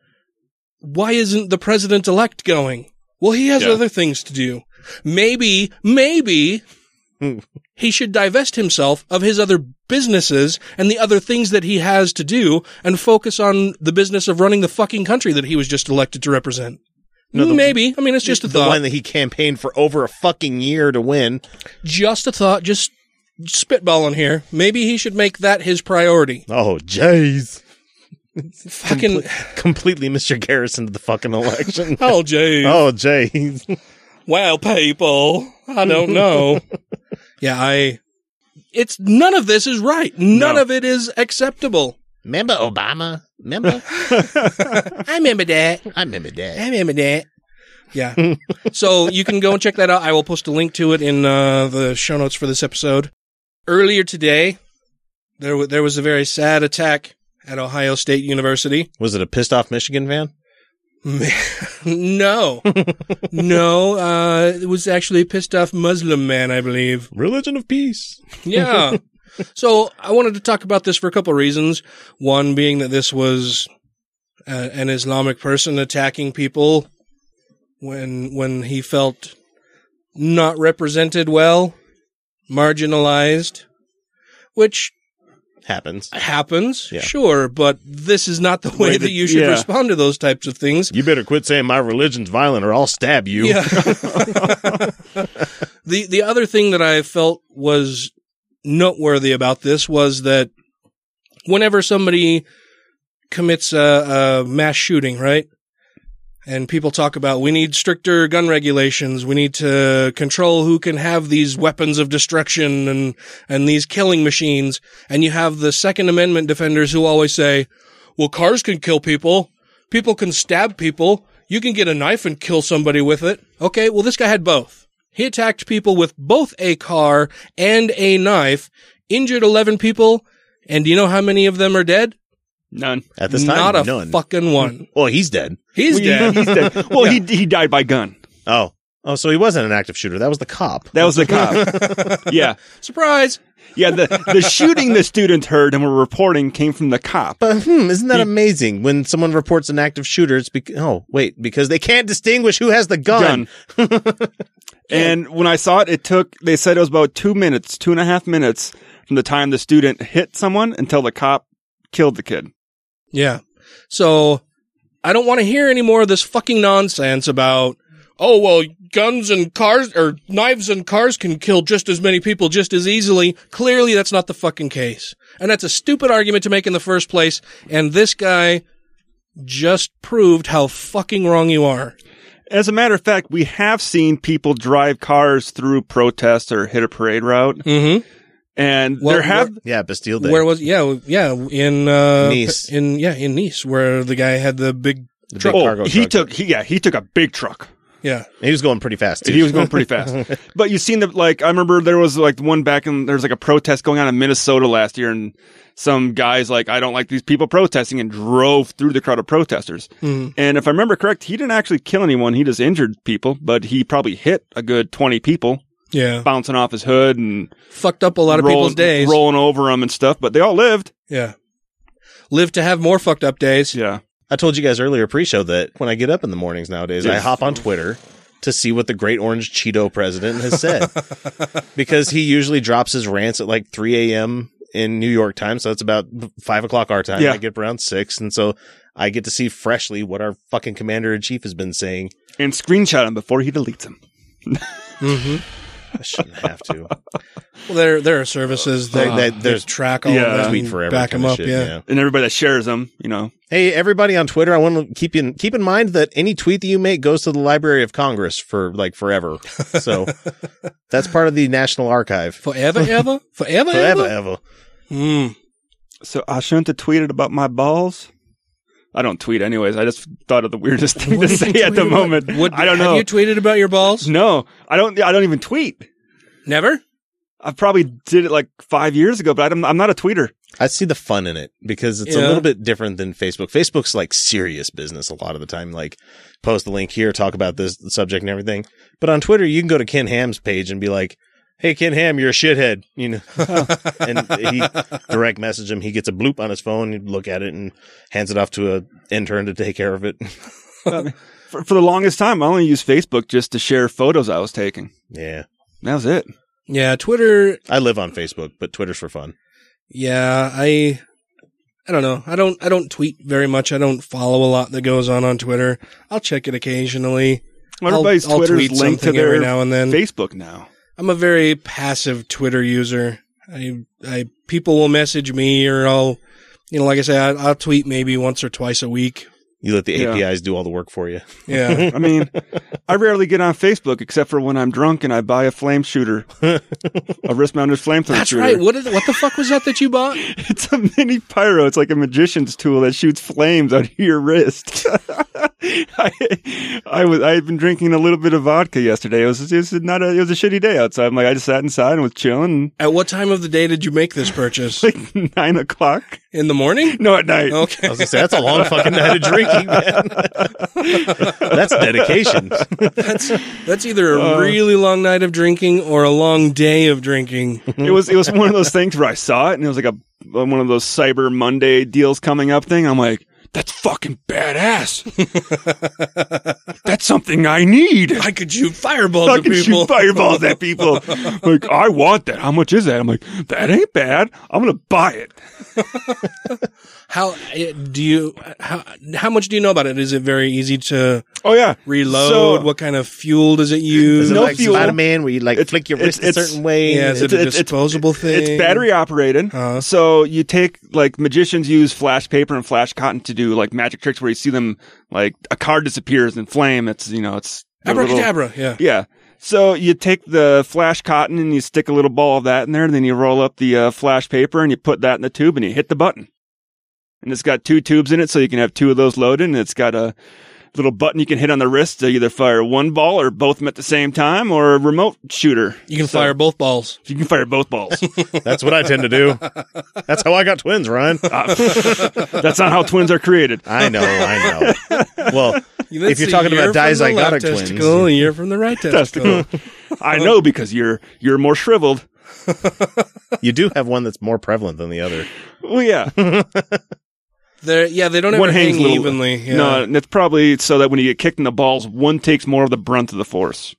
why isn't the president elect going? Well, he has Yeah. other things to do. Maybe, maybe he should divest himself of his other businesses and the other things that he has to do and focus on the business of running the fucking country that he was just elected to represent. No, the- maybe. I mean, it's just a the thought. one that he campaigned for over a fucking year to win. just a thought. Just spitballing here. Maybe he should make that his priority. Oh, jeez. Fucking Completely Mr. Garrison to the fucking election. oh, Jay. oh, jeez. Well, people, I don't know. yeah, I. It's none of this is right. None No. of it is acceptable. Remember Obama? Remember? I remember that. I remember that. I remember that. Yeah. so you can go and check that out. I will post a link to it in uh, the show notes for this episode. Earlier today, there w- there was a very sad attack at Ohio State University. Was it a pissed off Michigan fan? no, no, uh, it was actually a pissed off Muslim man, I believe. Religion of peace. Yeah. So I wanted to talk about this for a couple of reasons. One being that this was uh, an Islamic person attacking people when when he felt not represented well, marginalized, which Happens. happens, Yeah. sure, but this is not the way, Way that that- you should yeah. respond to those types of things. You better quit saying my religion's violent or I'll stab you. Yeah. the the other thing that I felt was noteworthy about this was that whenever somebody commits a, a mass shooting, right? And people talk about we need stricter gun regulations. We need to control who can have these weapons of destruction and and these killing machines. And you have the Second Amendment defenders who always say, "Well, cars can kill people. People can stab people. You can get a knife and kill somebody with it." Okay, well, this guy had both. He attacked people with both a car and a knife, injured eleven people, and do you know how many of them are dead? None. At this time, Not a none. fucking one. Well, he's dead. He's Well, dead. He's dead. Well, he he died by gun. Oh. Oh, so he wasn't an active shooter. That was the cop. That was the cop. yeah, Surprise! yeah. The the shooting the student heard and were reporting came from the cop. But hmm, isn't that amazing? When someone reports an active shooter, it's because oh wait, because they can't distinguish who has the gun. And when I saw it, it took. They said it was about two minutes, two and a half minutes from the time the student hit someone until the cop killed the kid. Yeah. So I don't want to hear any more of this fucking nonsense about, oh, well, guns and cars or knives and cars can kill just as many people just as easily. Clearly, that's not the fucking case. And that's a stupid argument to make in the first place. And this guy just proved how fucking wrong you are. As a matter of fact, we have seen people drive cars through protests or hit a parade route, Mm-hmm. and Well, there have Yeah, Bastille Day. Where was, yeah, yeah, in, uh, Nice. in, yeah, in Nice, where the guy had the big The truck. big oh cargo he took he yeah he took a big truck. Yeah. He was going pretty fast. Too. He was going pretty fast. but you've seen the like I remember there was like one back in there was like a protest going on in Minnesota last year and some guys like I don't like these people protesting and drove through the crowd of protesters. Mhm. And if I remember correct, he didn't actually kill anyone. He just injured people, but he probably hit a good 20 people Yeah. bouncing off his hood and Fucked up a lot of rolling, people's days. rolling over them and stuff, but they all lived. Yeah. Live to have more fucked up days. Yeah. I told you guys earlier pre-show that when I get up in the mornings nowadays, I hop on Twitter to see what the Great Orange Cheeto president has said because he usually drops his rants at like 3 a.m. in New York time, so it's about five o'clock our time. Yeah. I get up around six, and so I get to see freshly what our fucking commander in chief has been saying. And screenshot him before he deletes him. Mm-hmm. I shouldn't have to. Well, there there are services that, There- there- that there's track all yeah, of that tweet and forever back them up. shit, yeah. yeah. And everybody that shares them, you know. Hey, everybody on Twitter, I want to keep in keep in mind that any tweet that you make goes to the Library of Congress for like forever. So that's part of the National Archive. Forever, ever, forever, Forever, ever. ever. Mm. So I shouldn't have tweeted about my balls. I don't tweet anyways. I just thought of the weirdest thing What to say at the moment. What, I don't have know. you tweeted about your balls? no, I don't. I don't even tweet. Never. I probably did it like five years ago, but I'm, I'm not a tweeter. I see the fun in it because it's a little bit different than Facebook. Facebook's like serious business a lot of the time. Like post the link here, talk about this subject and everything. But on Twitter, you can go to Ken Ham's page and be like, Hey, Ken Ham, you're a shithead, you know, and he direct message him. He gets a bloop on his phone. You look at it and hands it off to a intern to take care of it. For, for the longest time, I only used Facebook just to share photos I was taking. yeah. That was it. Yeah, Twitter. I live on Facebook, but Twitter's for fun. Yeah, I. I don't know. I don't. I don't tweet very much. I don't follow a lot that goes on on Twitter. I'll check it occasionally. Well, I'll- everybody's I'll Twitter's tweet linked to something every their now and then. Facebook now. I'm a very passive Twitter user. I, I, people will message me or I'll, you know, like I say, I, I'll tweet maybe once or twice a week. You let the Yeah. APIs do all the work for you. Yeah. I mean, I rarely get on Facebook except for when I'm drunk and I buy a flame shooter, a wrist-mounted flamethrower That's shooter. right. What, is, what the fuck was that that you bought? It's a mini pyro. It's like a magician's tool that shoots flames out of your wrist. I, I was I had been drinking a little bit of vodka yesterday. It was it was not a it was a shitty day outside. I'm like I just sat inside and was chilling. At what time of the day did you make this purchase? Like nine o'clock. In the morning? No, at night. Okay. I was gonna say that's a long fucking night of drinking, man. that's dedication. That's that's either a Uh. really long night of drinking or a long day of drinking. It was it was one of those things where I saw it and it was like a one of those Cyber Monday deals coming up thing. I'm like, that's fucking badass. that's something I need. I could shoot fireballs I at can people. shoot fireballs at people. like, I want that. How much is that? I'm like, that ain't bad. I'm gonna buy it. How eh, do you how how much do you know about it? Is it very easy to Oh yeah, reload? So- what kind of fuel does it use? Is it No like fuel. Spider-Man where you like It's- flick your it's- wrist a it's- certain way? Yeah, is it a It's- it's- disposable thing? It's battery operated. Uh-huh. So you take like magicians use flash paper and flash cotton to do like magic tricks where you see them like a card disappears in flame. It's you know it's a little- Abracadabra. Yeah. Yeah. So you take the flash cotton and you stick a little ball of that in there, and then you roll up the uh, flash paper and you put that in the tube and you hit the button. And it's got two tubes in it, so you can have two of those loaded. And it's got a little button you can hit on the wrist to either fire one ball or both of them at the same time, or a remote shooter. You can So- fire both balls. You can fire both balls. That's what I tend to do. That's how I got twins, Ryan. Uh, that's not how twins are created. I know, I know. Well, if you're That's talking a year about from the dizygotic left twins, testicle, a year from the right testicle. I know because you're you're more shriveled. you do have one that's more prevalent than the other. Well, yeah. They're, yeah, they don't one hangs hang little, evenly. Yeah. No, and it's probably so that when you get kicked in the balls, one takes more of the brunt of the force.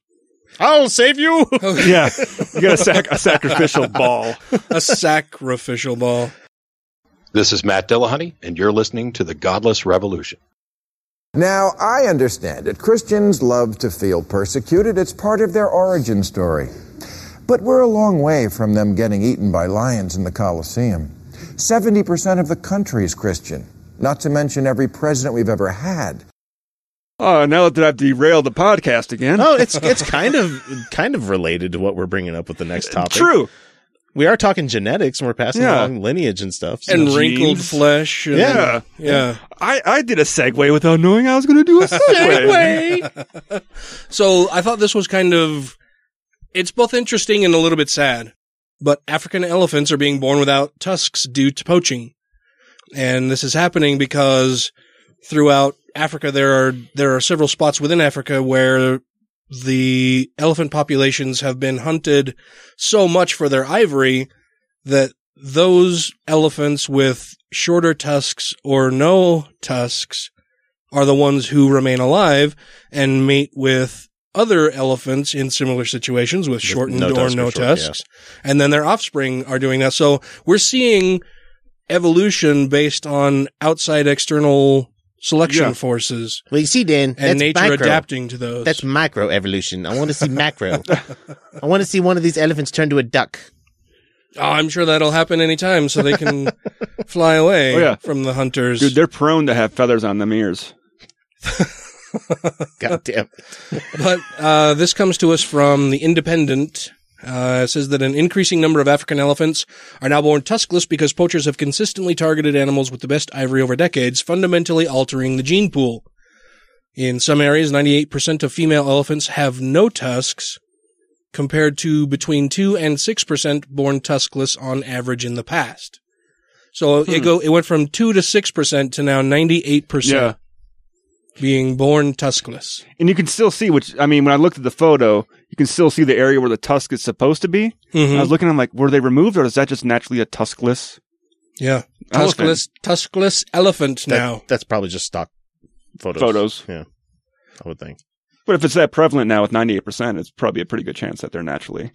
I'll save you. Oh, yeah, you got a, sac- a sacrificial ball. a sacrificial ball. This is Matt Dillahunty, and you're listening to The Godless Revolution. Now, I understand it. Christians love to feel persecuted. It's part of their origin story. But we're a long way from them getting eaten by lions in the Colosseum. 70% of the country is Christian, not to mention every president we've ever had. Oh, now that I've derailed the podcast again. Oh, it's it's kind of kind of related to what we're bringing up with the next topic. True. We are talking genetics and we're passing Yeah. along lineage and stuff. so- and wrinkled Jeans. flesh. And, Yeah. yeah. I, I did a segue without knowing I was going to do a segue. So I thought this was kind of, it's both interesting and a little bit sad. But African elephants are being born without tusks due to poaching. And this is happening because throughout Africa, there are, there are several spots within Africa where the elephant populations have been hunted so much for their ivory that those elephants with shorter tusks or no tusks are the ones who remain alive and mate with other elephants in similar situations with shortened no or no short, yeah. tusks. And then their offspring are doing that. So we're seeing evolution based on outside external selection Yeah. forces Well, you see, Dan, and that's nature micro. adapting to those. That's micro evolution. I want to see macro. I want to see one of these elephants turn to a duck. oh, I'm sure that'll happen anytime so they can fly away Oh, yeah. from the hunters. Dude, they're prone to have feathers on them ears. God damn. but uh, this comes to us from the Independent. Uh, says that an increasing number of African elephants are now born tuskless because poachers have consistently targeted animals with the best ivory over decades, fundamentally altering the gene pool. In some areas, 98% of female elephants have no tusks, compared to between 2 and 6% born tuskless on average in the past. So it go it went from 2 to 6% to now 98% Yeah. being born tuskless. And you can still see, which, I mean, when I looked at the photo, you can still see the area where the tusk is supposed to be. Mhm. I was looking, I'm like, were they removed or is that just naturally a tuskless? Yeah. Elephant. Tuskless, tuskless elephant That- now. That's probably just stock photos. Photos. Yeah. I would think. But if it's that prevalent now with 98%, it's probably a pretty good chance that they're naturally.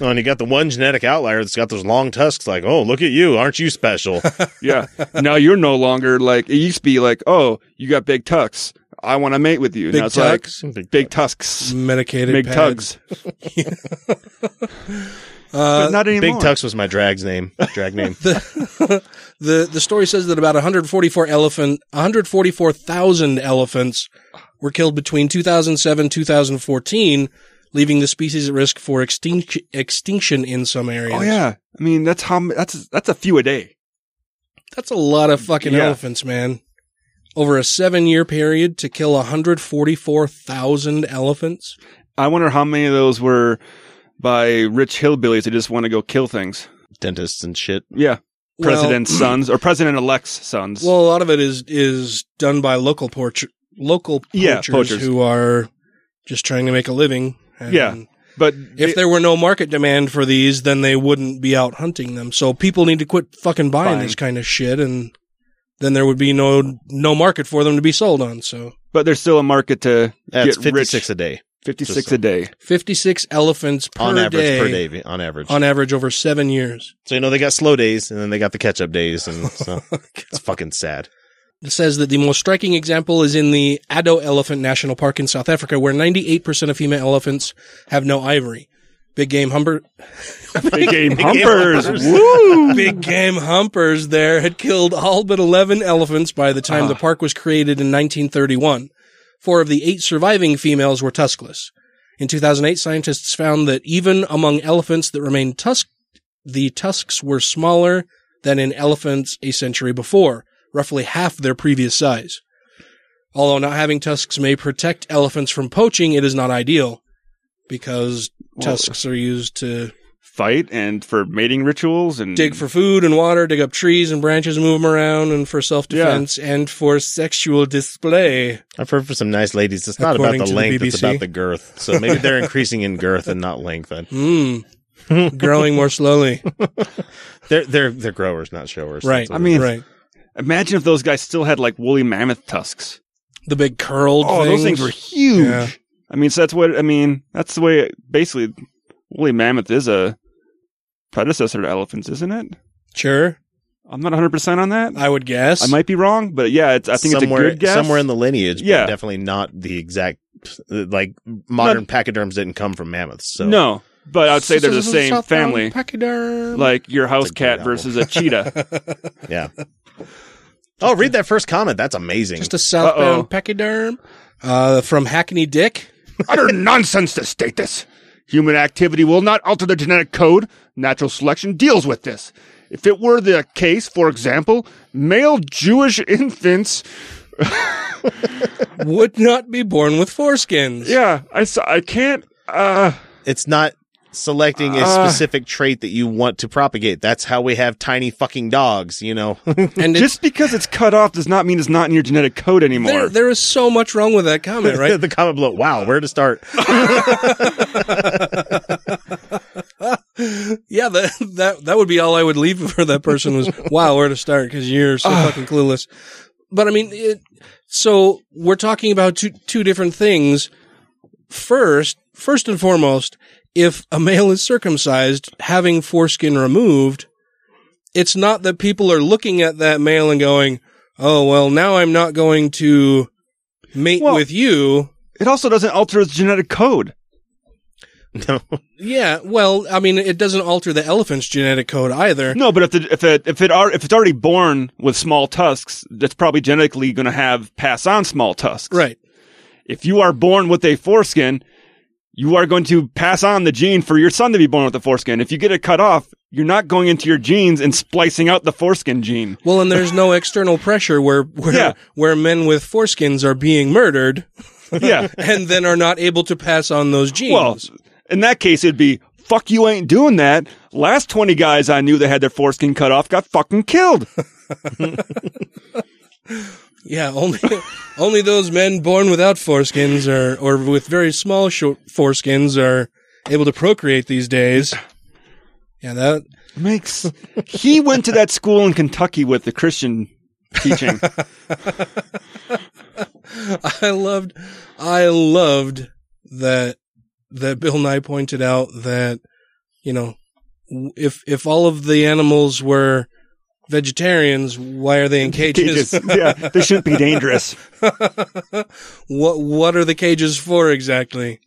Oh, and you got the one genetic outlier that's got those long tusks. Like, oh, look at you. Aren't you special? Yeah. now you're no longer like, it used to be like, oh, you got big tucks. I want to mate with you. Big now it's tucks? like, big tusks. Medicated Big pads. tugs. Uh, not anymore. Big Tux was my drag's name. Drag name. the, the the story says that about 144 elephant 144,000 elephants were killed between 2007 2014, leaving the species at risk for extinction extinction in some areas. Oh yeah. I mean, that's how, that's, that's a few a day. That's a lot of fucking Yeah. elephants, man. Over a 7-year period to kill 144,000 elephants. I wonder how many of those were by rich hillbillies who just want to go kill things. Dentists and shit. Yeah. Well- President's sons or president elect's sons. Well, a lot of it is is done by local porch local poachers, Yeah, poachers. who are just trying to make a living. And yeah. But If there were no market demand for these, then they wouldn't be out hunting them. So people need to quit fucking buying Buying. this kind of shit, and then there would be no no market for them to be sold on. So but there's still a market to That's get 56 rich. a day. 56 Just- a day. fifty six elephants per on average day, per day. On average. on average over seven years. so, you know, they got slow days and then they got the catch up days. And so oh it's fucking sad. It says that the most striking example is in the Addo Elephant National Park in South Africa, where 98% of female elephants have no ivory. Big game humper, Big game Big game humpers. humpers. Woo! big game humpers there had killed all but 11 elephants by the time the ah. park was created in 1931. Four of the eight surviving females were tuskless. In 2008, scientists found that even among elephants that remained tusked, the tusks were smaller than in elephants a century before, roughly half their previous size. Although not having tusks may protect elephants from poaching, it is not ideal because Well- tusks are used to Fight and for mating rituals and dig for food and water, dig up trees and branches, and move them around, and for self defense and for sexual display. I've heard from some nice ladies. It's not about the to the length, it's about the girth. So maybe they're increasing in girth and not length. Then Hmm. Growing more slowly. they're they're they're growers, not showers. Right. I mean, right. imagine if those guys still had like woolly mammoth tusks. The big curled Oh, those things were huge. Yeah. I mean, so that's what I mean. That's the way. Basically, woolly mammoth is a predecessor to elephants, isn't it? Sure. I'm not 100 percent on that. I would guess. I might be wrong, but yeah, it's, I think somewhere, it's a good guess. Somewhere in the lineage, but Yeah. definitely not the exact. Like modern pachyderms didn't come from mammoths. So no, but I'd say they're the same Southbound family. Pachyderm. Like your house That's a great cat apple. versus a cheetah. yeah. Oh, read that first comment. That's amazing. Just a southbound Uh-oh. pachyderm. Uh, from Hackney Dick. Utter nonsense to state this. Human activity will not alter the genetic code. Natural selection deals with this. If it were the case, for example, male Jewish infants would not be born with foreskins. Yeah, I saw, I can't. Uh, it's not selecting a Uh. specific trait that you want to propagate. That's how we have tiny fucking dogs, you know. And just because it's cut off does not mean it's not in your genetic code anymore. There, there is so much wrong with that comment, right? the comment below. Wow, where to start? yeah, that that that would be all I would leave for that person was wow, where to start because you're so fucking clueless. But I mean, it, so we're talking about two two different things. First, first and foremost, if a male is circumcised, having foreskin removed, it's not that people are looking at that male and going, "Oh well, now I'm not going to mate Well- with you." It also doesn't alter its genetic code. No. Yeah, well, I mean, it doesn't alter the elephant's genetic code either. No, but if the, if it if it are if it's already born with small tusks, that's probably genetically going to have pass on small tusks. Right. If you are born with a foreskin, you are going to pass on the gene for your son to be born with a foreskin. If you get it cut off, you're not going into your genes and splicing out the foreskin gene. Well, and there's no external pressure where where Yeah. where men with foreskins are being murdered. Yeah. and then are not able to pass on those genes. Well, in that case, it'd be fuck you ain't doing that. Last twenty guys I knew that had their foreskin cut off got fucking killed. yeah, only only those men born without foreskins or or with very small short foreskins are able to procreate these days. Yeah, that makes he went to that school in Kentucky with the Christian teaching. I loved I loved that that Bill Nye pointed out that you know if if all of the animals were vegetarians, why are they in cages? Cages. Yeah, they shouldn't be dangerous. what what are the cages for exactly?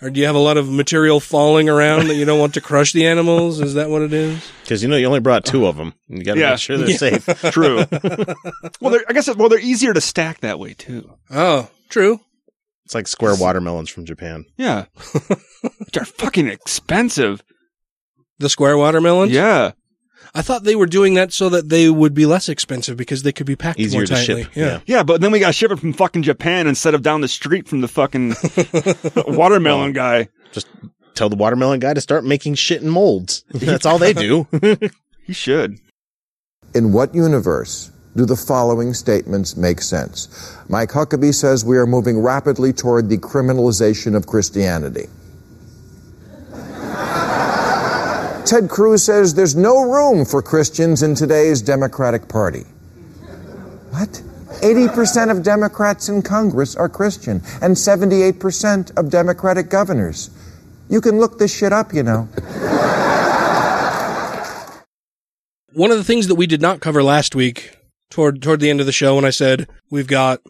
Or do you have a lot of material falling around that you don't want to crush the animals? Is that what it is? Because you know you only brought two of them. You got to Yeah. make sure they're Yeah. safe. True. well, they're, I guess well they're easier to stack that way too. Oh, true. It's like square watermelons from Japan. Yeah, they're fucking expensive. The square watermelons? Yeah. I thought they were doing that so that they would be less expensive because they could be packed Easier more to tightly. ship, Yeah. Yeah, but then we got shipped from fucking Japan instead of down the street from the fucking watermelon guy. Just tell the watermelon guy to start making shit in molds. That's all they do. He should. In what universe do the following statements make sense? Mike Huckabee says we are moving rapidly toward the criminalization of Christianity. Ted Cruz says there's no room for Christians in today's Democratic Party. What? 80% of Democrats in Congress are Christian, and 78% of Democratic governors. You can look this shit up, you know. One of the things that we did not cover last week toward toward the end of the show when I said we've got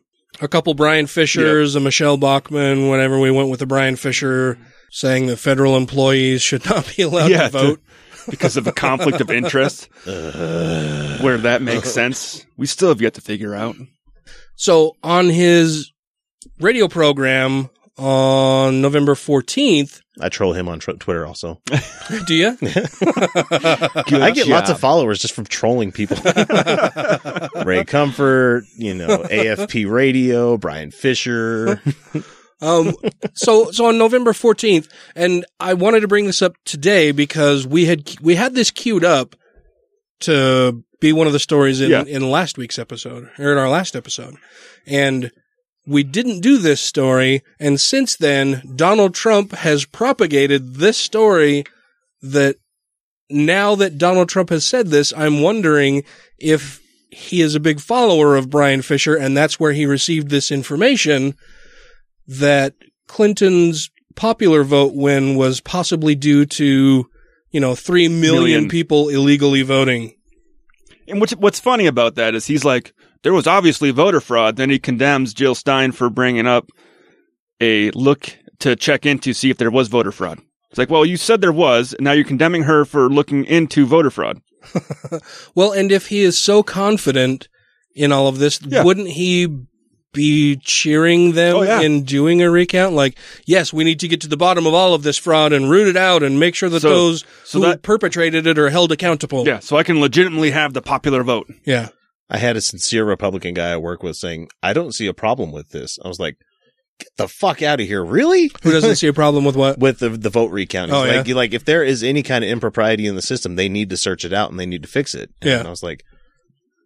a couple Bryan Fischers, a Michele Bachmann, whenever we went with the Bryan Fischer saying that federal employees should not be allowed Yeah, to vote. because of a conflict of interest. Uh. where that makes sense. We still have yet to figure out. So on his radio program on November 14th, I troll him on tr- Twitter also. do you? I get lots of followers just from trolling people. Ray Comfort, you know, AFP Radio, Bryan Fischer. Um, so, so on November 14th, and I wanted to bring this up today because we had, we had this queued up to be one of the stories in, Yeah. in last week's episode, or in our last episode. And we didn't do this story. And since then, Donald Trump has propagated this story that now that Donald Trump has said this, I'm wondering if he is a big follower of Bryan Fischer and that's where he received this information that Clinton's popular vote win was possibly due to, you know, 3 million, Million. people illegally voting. And what's what's funny about that is he's like, there was obviously voter fraud. Then he condemns Jill Stein for bringing up a look to check into see if there was voter fraud. It's like, well, you said there was, and now you're condemning her for looking into voter fraud. Well, and if he is so confident in all of this, Yeah. wouldn't he be cheering them Oh, yeah. in doing a recount. Like, yes, we need to get to the bottom of all of this fraud and root it out and make sure that So- those so who that- perpetrated it are held accountable. Yeah, so I can legitimately have the popular vote. Yeah. I had a sincere Republican guy I work with saying, I don't see a problem with this. I was like, get the fuck out of here. Really? Who doesn't see a problem with what? with the, the vote recount. Oh, yeah. like, you- like, if there is any kind of impropriety in the system, they need to search it out and they need to fix it. Yeah. I was like,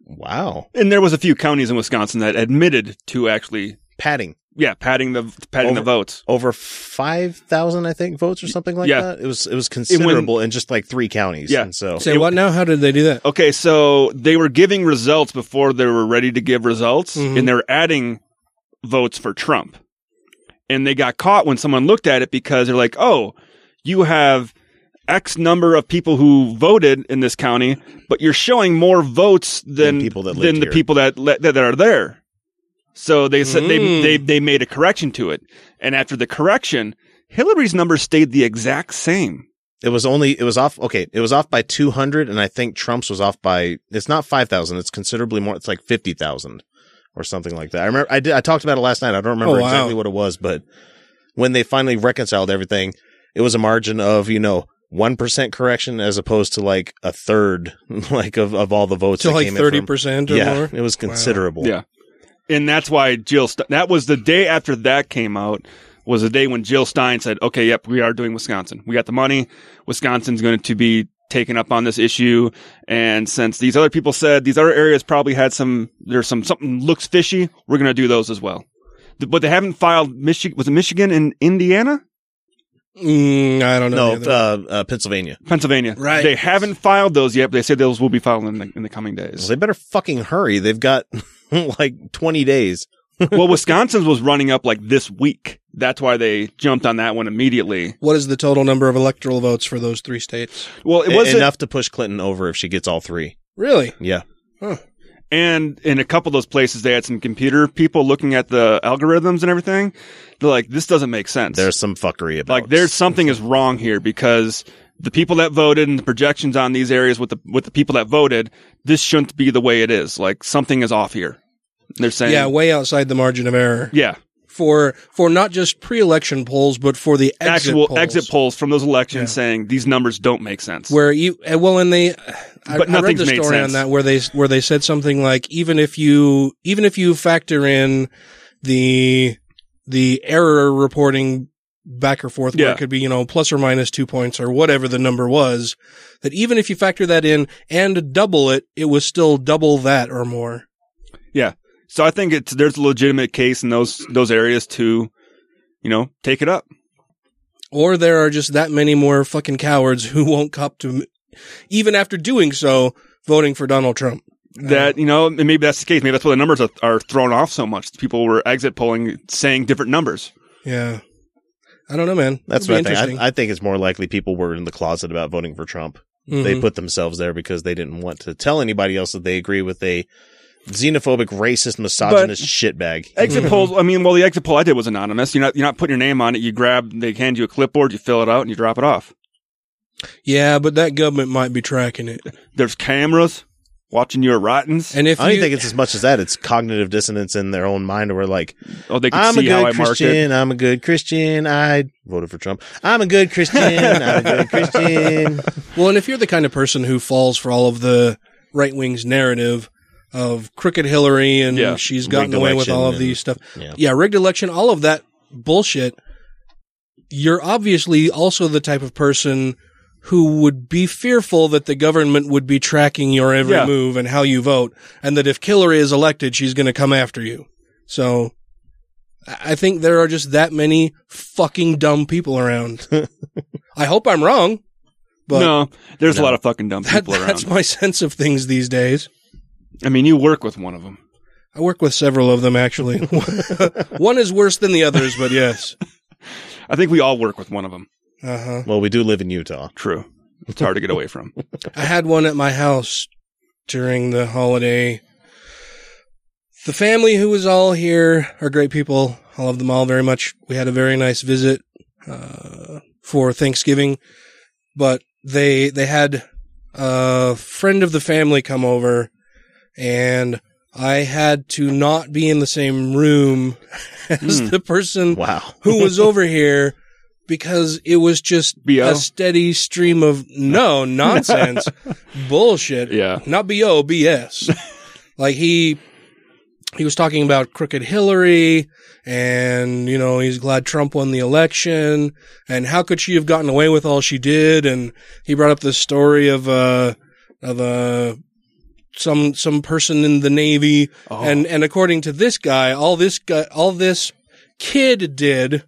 wow. And there was a few counties in Wisconsin that admitted to actually Padding. yeah, padding the padding the Over- votes. Over 5,000, I think, votes or something like Yeah. that. It was, it was considerable in just like three counties. Yeah. And so, Say what now? How did they do that? Okay, so they were giving results before they were ready to give results, Mhm. and they were adding votes for Trump. And they got caught when someone looked at it because they're like, "Oh, you have X number of people who voted in this county, but you're showing more votes than Than people that than the here." people that, le- that that are there." So they said Mm. they they they made a correction to it, and after the correction, Hillary's number stayed the exact same. it was only, it was off, okay, it was off by 200 and I think Trump's was off by, it's not 5,000, it's considerably more, it's like 50,000 or something like that. I remember, I did, I talked about it last night. I don't remember Oh, wow. exactly what it was, but when they finally reconciled everything, it was a margin of, you know, 1% correction as opposed to like a third, like of, of all the votes. To that like came in from- 30% yeah, more? It was considerable. Yeah. And that's why Jill, St- that was the day after that came out, was the day when Jill Stein said, okay, yep, we are doing Wisconsin. We got the money. Wisconsin's going to be taken up on this issue. And since these other people said these other areas probably had some, there's some, something looks fishy, we're going to do those as well. But they haven't filed Michigan, was it Michigan and Indiana? Mm, I don't know. No, uh, uh, Pennsylvania. Pennsylvania. Right. They haven't filed those yet, but they said those will be filed in the, in the coming Well, days. they better fucking hurry. They've got like 20 days. well, Wisconsin's was running up like this week. That's why they jumped on that one immediately. what is the total number of electoral votes for those three states? Well, it E- was enough to push Clinton over if she gets all three. Really? Yeah. And in a couple of those places, they had some computer people looking at the algorithms and everything. They're like, this doesn't make sense. There's some fuckery about like, there's something is wrong here because the people that voted and the projections on these areas with the, with the people that voted, this shouldn't be the way it is. Like, something is off here. They're saying, Yeah, way outside the margin of error. yeah, For for not just pre-election polls, but for the exit actual polls. exit polls from those elections Yeah. saying these numbers don't make sense. where you uh, well and they I, But I read the made story on sense. that where they where they said something like even if you even if you factor in the the error reporting back or forth where Yeah. it could be you know plus or minus two points or whatever the number was that even if you factor that in and double it it was still double that or more Yeah. So I think it's there's a legitimate case in those those areas to, you know, take it up. or there are just that many more fucking cowards who won't cop to even after doing so voting for Donald Trump That you know, and maybe that's the case. Maybe that's why the numbers are, are thrown off so much. People were exit polling saying different numbers. yeah I don't know man That's It'd what I think. interesting. I, I think it's more likely people were in the closet about voting for Trump. They Mhm. put themselves there because they didn't want to tell anybody else that they agree with a xenophobic, racist, misogynist shitbag. Exit polls. I mean, well, the exit poll I did was anonymous. You're not you're not putting your name on it. You grab, they hand you a clipboard, you fill it out, and you drop it off. Yeah, but that government might be tracking it. There's cameras watching your rottens. And if I don't you, think it's as much as that. It's cognitive dissonance in their own mind where like, oh, they can I'm a see how I good marked it. Christian. I'm a good Christian. I voted for Trump. I'm a good Christian. I'm a good Christian. well, and if you're the kind of person who falls for all of the right wing's narrative of crooked Hillary and Yeah. she's gotten Rigged away with all of and- these stuff, yeah. yeah, rigged election, all of that bullshit. You're obviously also the type of person who would be fearful that the government would be tracking your every Yeah. move and how you vote, and that if Hillary is elected, she's going to come after you. So, I I think there are just that many fucking dumb people around. I hope I'm wrong, but no, there's a lot of fucking dumb that, people that's my sense of things these days. I mean, you work with one of them. I work with several of them actually. One is worse than the others, but yes. I think we all work with one of them. Uh huh. Well, we do live in Utah. True. It's hard to get away from. I had one at my house during the holiday. The family who was all here are great people. I love them all very much. We had a very nice visit uh, for Thanksgiving, but they they had a friend of the family come over, and I had to not be in the same room as Hmm. the person Wow. who was over here because it was just BO? a steady stream of no nonsense, bullshit. Yeah. Not BO, BS. like he, he was talking about crooked Hillary and, you know, he's glad Trump won the election and how could she have gotten away with all she did? And he brought up the story of, uh, of, uh, some, some person in the Navy. And, and according to this guy, all this guy, all this kid did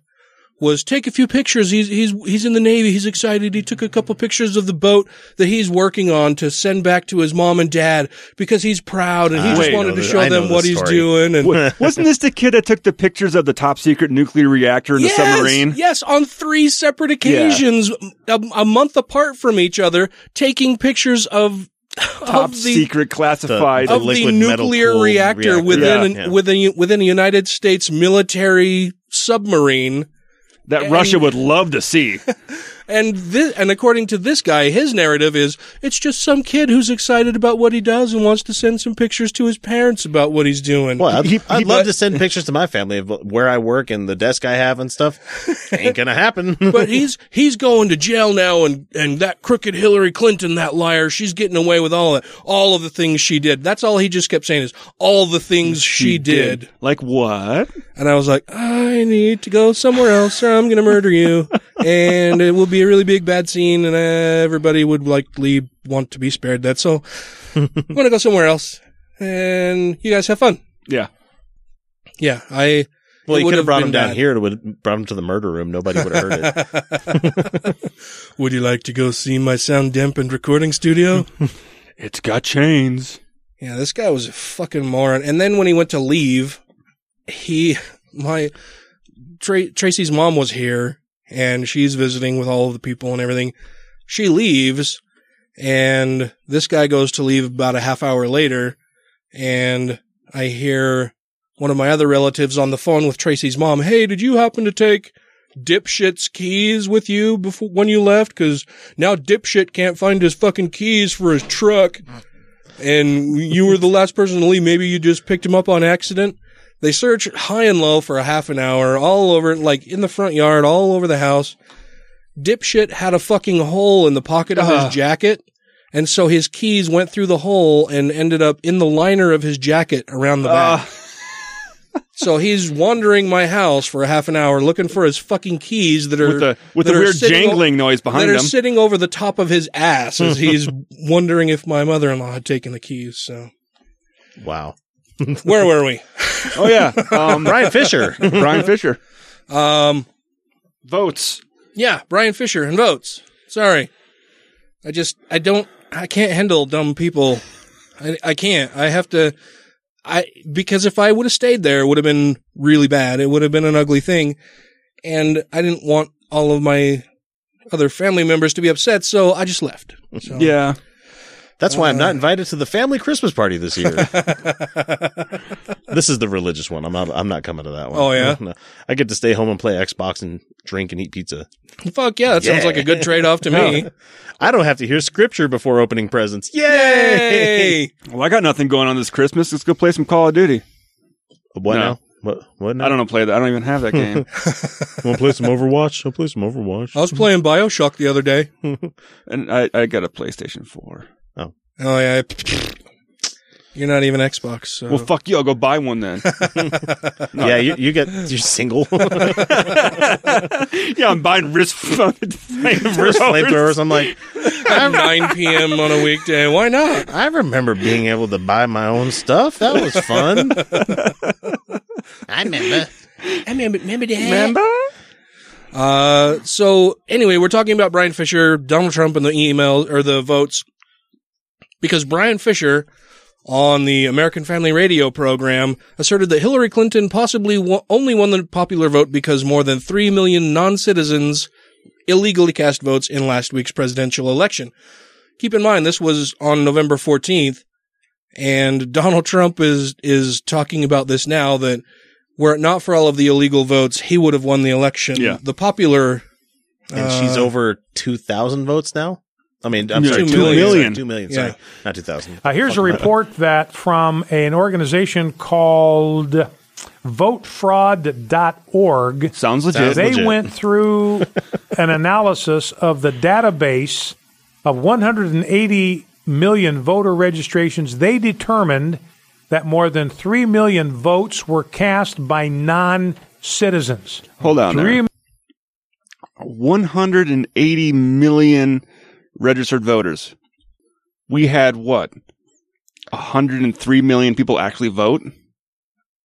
was take a few pictures. He's he's he's in the Navy. He's excited. He took a couple pictures of the boat that he's working on to send back to his mom and dad because he's proud and he Ah, just wait, wanted no, to show I them what this he's doing. And Wasn't this the kid that took the pictures of the top secret nuclear reactor in yes, the submarine? yes, on three separate occasions, a, a month apart from each other, taking pictures of Top of the, secret classified. The of the liquid metal nuclear reactor, reactor. within Yeah. within within a United States military submarine. that and- Russia would love to see. And this, and according to this guy, his narrative is it's just some kid who's excited about what he does and wants to send some pictures to his parents about what he's doing. Well, I'd, He- I'd he- love to send pictures to my family of where I work and the desk I have and stuff. Ain't gonna happen. but he's he's going to jail now, and and that crooked Hillary Clinton, that liar, she's getting away with all that, all of the things she did. That's all he just kept saying is all the things she, did. Like what? And I was like, I need to go somewhere else, or I'm going to murder you, and it will be a really big bad scene, and everybody would likely want to be spared that. So I'm going to go somewhere else, and you guys have fun. Yeah. Yeah, I. well, it you would could have brought him down bad. here. It would have brought him to the murder room. Nobody would have heard it. Would you like to go see my sound dampened recording studio? It's got chains. Yeah, this guy was a fucking moron. And then when he went to leave, he, my, Tra- Tracy's mom was here and she's visiting with all of the people and everything. She leaves and this guy goes to leave about a half hour later and I hear one of my other relatives on the phone with Tracy's mom. Hey, did you happen to take dipshit's keys with you before when you left? Cause now dipshit can't find his fucking keys for his truck and you were the last person to leave. Maybe you just picked him up on accident. They searched high and low for a half an hour, all over, like in the front yard, all over the house. Dipshit had a fucking hole in the pocket of Ah. his jacket. And so his keys went through the hole and ended up in the liner of his jacket around the back. so he's wandering my house for a half an hour looking for his fucking keys that are With the with that the weird sitting o- jangling noise behind that are sitting over the top of his ass as he's wondering if my mother-in-law had taken the keys. So wow. Where were we? oh yeah. Um, Bryan Fischer. Bryan Fischer. Um, Votes. yeah, Bryan Fischer and votes. Sorry, I just I don't I can't handle dumb people. I I can't. I have to. I because if I would have stayed there, it would have been really bad. It would have been an ugly thing, and I didn't want all of my other family members to be upset, so I just left. So. Yeah. That's why I'm not uh-huh. invited to the family Christmas party this year. this is the religious one. I'm not. I'm not coming to that one. Oh, yeah? No. I get to stay home and play Xbox and drink and eat pizza. Fuck yeah, that sounds like a good trade off to me. I don't have to hear scripture before opening presents. Yay! Yay! Well, I got nothing going on this Christmas. Let's go play some Call of Duty. What No. now? What? What now? I don't know play that. I don't even have that game. Want to play some Overwatch? I'll play some Overwatch. I was playing Bioshock the other day. and I, I got a PlayStation 4. Oh yeah, you're not even Xbox. So. Well, fuck you. I'll go buy one then. Yeah, you, you get you're single. yeah, I'm buying wrist fucking First flamethrowers. I'm like, At 9 p.m. on a weekday. Why not? I remember being able to buy my own stuff. That was fun. I remember. I remember, remember that. Remember? Uh, so anyway, we're talking about Bryan Fischer, Donald Trump, and the email or the votes because Bryan Fischer on the American Family Radio program asserted that Hillary Clinton possibly wo- only won the popular vote because more than 3 million non-citizens illegally cast votes in last week's presidential election. Keep in mind, this was on November 14th, and Donald Trump is, is talking about this now that were it not for all of the illegal votes, he would have won the election. Yeah. The popular, And she's uh, over two thousand votes now. I mean, I'm Yeah, sorry, two two million. million. Two million. Sorry, not two thousand. Uh, here's a report that from an organization called votefraud.org. Sounds legit. They legit. went through an analysis of the database of 180 million voter registrations. They determined that more than 3 million votes were cast by non citizens. Hold on. Three There. 180 million registered voters. We had what? 103 million people actually vote?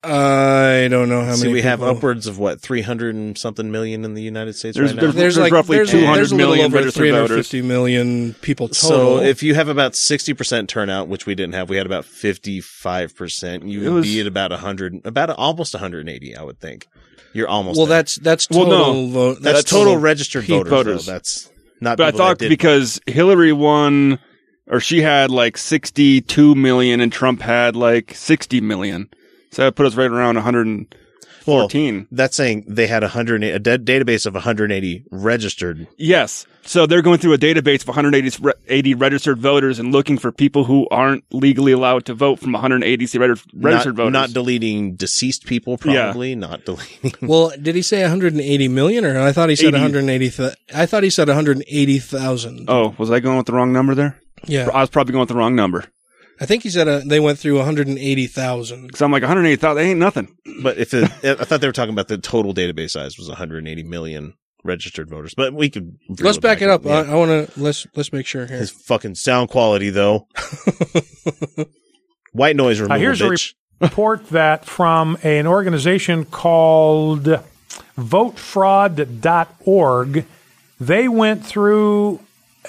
I don't know how See, many. we have people- upwards of what three hundred and something million in the United States There's- right now. there's- There's like roughly there's, 200 there's a little million over registered 350 million people total. So if you have about sixty percent turnout, which we didn't have, we had about fifty five percent. You It would was- be at about hundred, about almost one hundred and eighty. I would think. You're almost. well, there. that's that's Well, total no. vote. that's, That's total registered peak voters. voters. That's not. But I thought because Hillary won, or she had like 62 million and Trump had like 60 million. So that put us right around 114. Well, that's saying they had a hundred a da- database of 180 registered. Yes. So they're going through a database of 180 re- registered voters and looking for people who aren't legally allowed to vote from 180 reg- registered not, voters. not deleting deceased people, Yeah. probably not deleting. Well, did he say 180 million, or I thought he said 80. 180? Th- I thought he said 180,000. oh, was I going with the wrong number there? Yeah, I was probably going with the wrong number. I think he said uh, they went through 180,000. Because I'm like 180,000, that ain't nothing. But if it, I thought they were talking about the total database size was 180 million registered voters, but we could Let's back it up. Yeah. I, I want to let's let's make sure here. His fucking sound quality, though. White noise removal, Uh, here's a report that from an organization called votefraud.org. They went through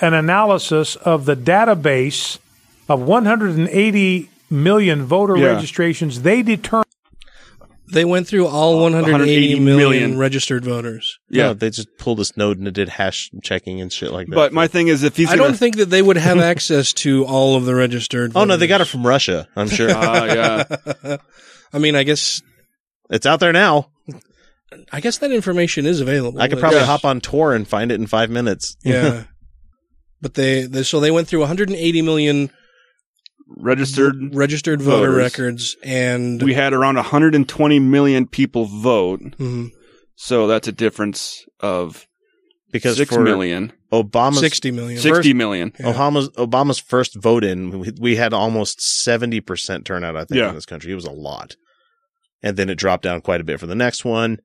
an analysis of the database of 180 million voter Yeah. registrations. They determined They went through all 180 180 million, million. registered voters. Yeah. No, they just pulled this node and it did hash checking and shit like that. But my thing is, if he's I gonna, don't think that they would have access to all of the registered. oh no, they got it from Russia. I'm sure Ah, yeah. I mean, I guess it's out there now. I guess that information is available. I could probably It's- hop on Tor and find it in five minutes. Yeah. but they, they so they went through 180 million registered. registered voter Voters. records and We had around 120 million people vote. Mhm. So that's a difference of because six for million. Obama's 60 million. 60 million. Yeah. Obama's Obama's first vote in, we, we had almost seventy percent turnout. I think Yeah. in this country, it was a lot, and then it dropped down quite a bit for the next one,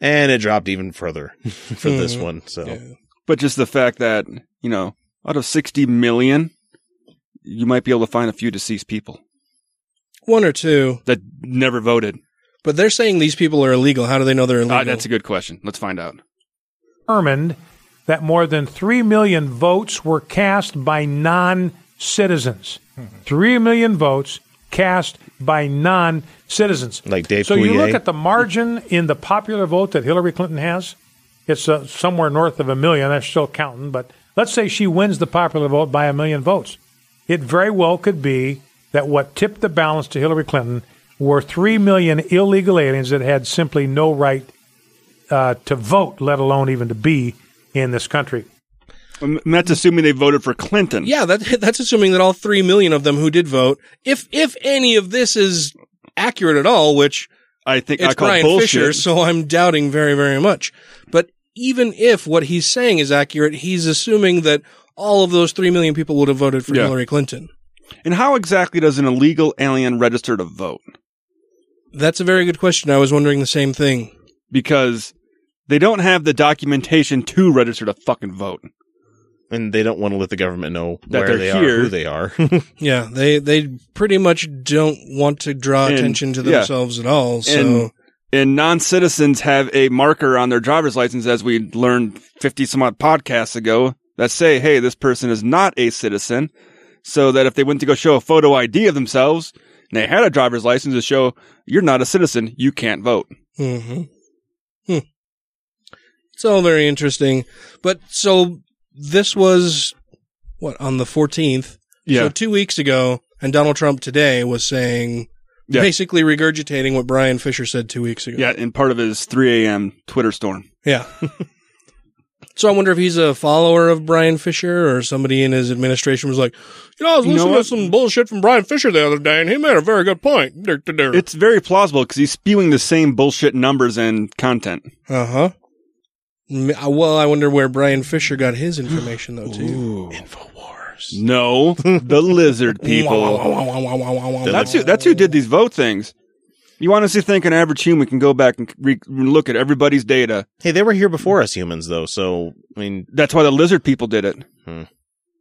and it dropped even further for this Mhm. one. So Yeah. But just the fact that, you know, out of 60 million, you might be able to find a few deceased people One or two. that never voted. But they're saying these people are illegal. How do they know they're illegal? Ah, that's a good question. Let's find out. determined that more than 3 million votes were cast by non citizens. 3 million votes cast by non citizens. Like Dave So you look at the margin in the popular vote that Hillary Clinton has, it's uh, somewhere north of a million. They're still counting, but let's say she wins the popular vote by a million votes. It very well could be that what tipped the balance to Hillary Clinton were 3 million illegal aliens that had simply no right uh, to vote, let alone even to be in this country. And that's assuming they voted for Clinton. Yeah, that that's assuming that all three million of them who did vote, if if any of this is accurate at all, which I think I it's call Brian bullshit. Fisher, so I'm doubting very very much. But even if what he's saying is accurate, he's assuming that all of those three million people would have voted for Yeah. Hillary Clinton. And how exactly does an illegal alien register to vote? That's a very good question. I was wondering the same thing. Because they don't have the documentation to register to fucking vote. and they don't want to let the government know That where they're they here. are, who they are. Yeah, they they pretty much don't want to draw And- attention to yeah. themselves at all. So And, and non-citizens have a marker on their driver's license, as we learned 50 some odd podcasts ago, that say, hey, this person is not a citizen. So that if they went to go show a photo ID of themselves, and they had a driver's license to show you're not a citizen, you can't vote. hmm Hmm. It's all very interesting. But so this was what on the 14th. Yeah. So two weeks ago, and Donald Trump today was saying, Yeah. basically regurgitating what Bryan Fischer said two weeks ago. Yeah, in part of his 3 a.m. Twitter storm. Yeah. So I wonder if he's a follower of Bryan Fischer or somebody in his administration was like, you know, I was You listening to some bullshit from Bryan Fischer the other day, and he made a very good point. Dirt to dirt. It's very plausible because he's spewing the same bullshit numbers and content. Uh huh. Well, I wonder where Bryan Fischer got his information though too. InfoWars. No, the lizard people. that's who. That's who did these vote things. You honestly think an average human can go back and re- look at everybody's data? Hey, they were here before us humans, though. So I mean, That's why the lizard people did it. Hmm.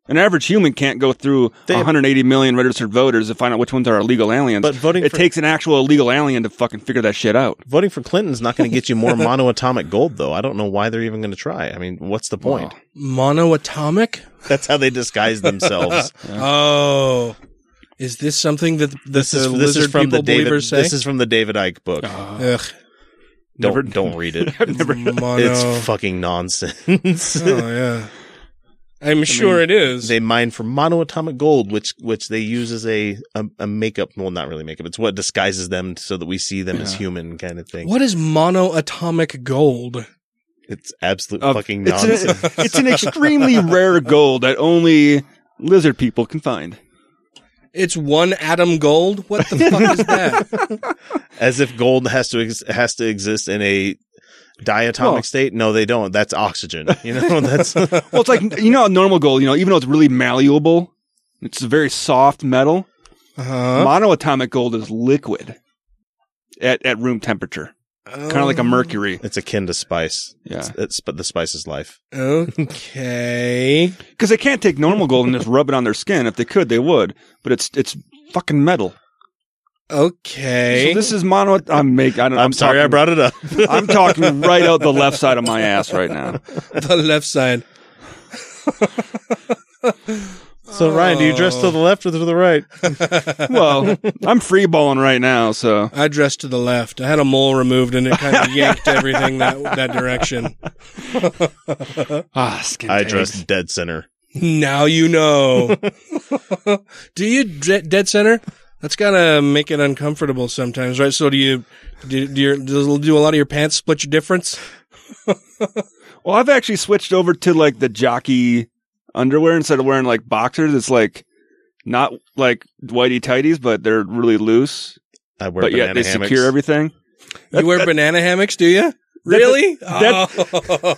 An average human can't go through They- 180 million registered voters to find out which ones are illegal aliens. But voting it for- takes an actual illegal alien to fucking figure that shit out. voting for Clinton's not going to get you more monoatomic gold, though. I don't know why they're even going to try. I mean, what's the point? Monoatomic. That's how they disguise themselves. Oh, is this something that the, this is the this lizard is from the people David. believers say? This is from the David Icke book. Ah. Ugh. don't Never- don't read it. Mono. It's fucking nonsense. oh yeah. I'm sure it is. they mine for monoatomic gold, which which they use as a, a a makeup. Well, not really makeup. It's what disguises them so that we see them as human, kind of thing. what is monoatomic gold? It's absolute Of- fucking it's, nonsense. an, it's an extremely rare gold that only lizard people can find. It's one atom gold. What the fuck is that? as if gold has to ex- has to exist in a diatomic Well- state. No, they don't. That's oxygen. You know, that's Well, it's like you know, normal gold. You know, even though it's really malleable, it's a very soft metal. Uh-huh. Monoatomic gold is liquid at at room temperature, kind of like a um, mercury. it's akin to spice. Yeah. it's, it's but the spice is life. Okay. Because they can't take normal gold and just rub it on their skin. If they could, they would. But it's it's fucking metal. Okay. So this is mono. I'm make. I don't, I'm, I'm sorry, I brought it up. I'm talking right out the left side of my ass right now. the left side. So Ryan, do you dress to the left or to the right? Well, I'm free balling right now, so I dressed to the left. I had a mole removed and it kind of yanked everything that that direction. ah, skin I tags. dress dead center. Now you know. do you dre- dead center? That's gotta make it uncomfortable sometimes, right? So do you do, do, your, do, do a lot of your pants split your difference? Well, I've actually switched over to like the jockey underwear instead of wearing like boxers. It's like not like whitey tighties, but they're really loose. I wear but yet they hammocks. secure everything. you wear banana hammocks, do you? Really? that-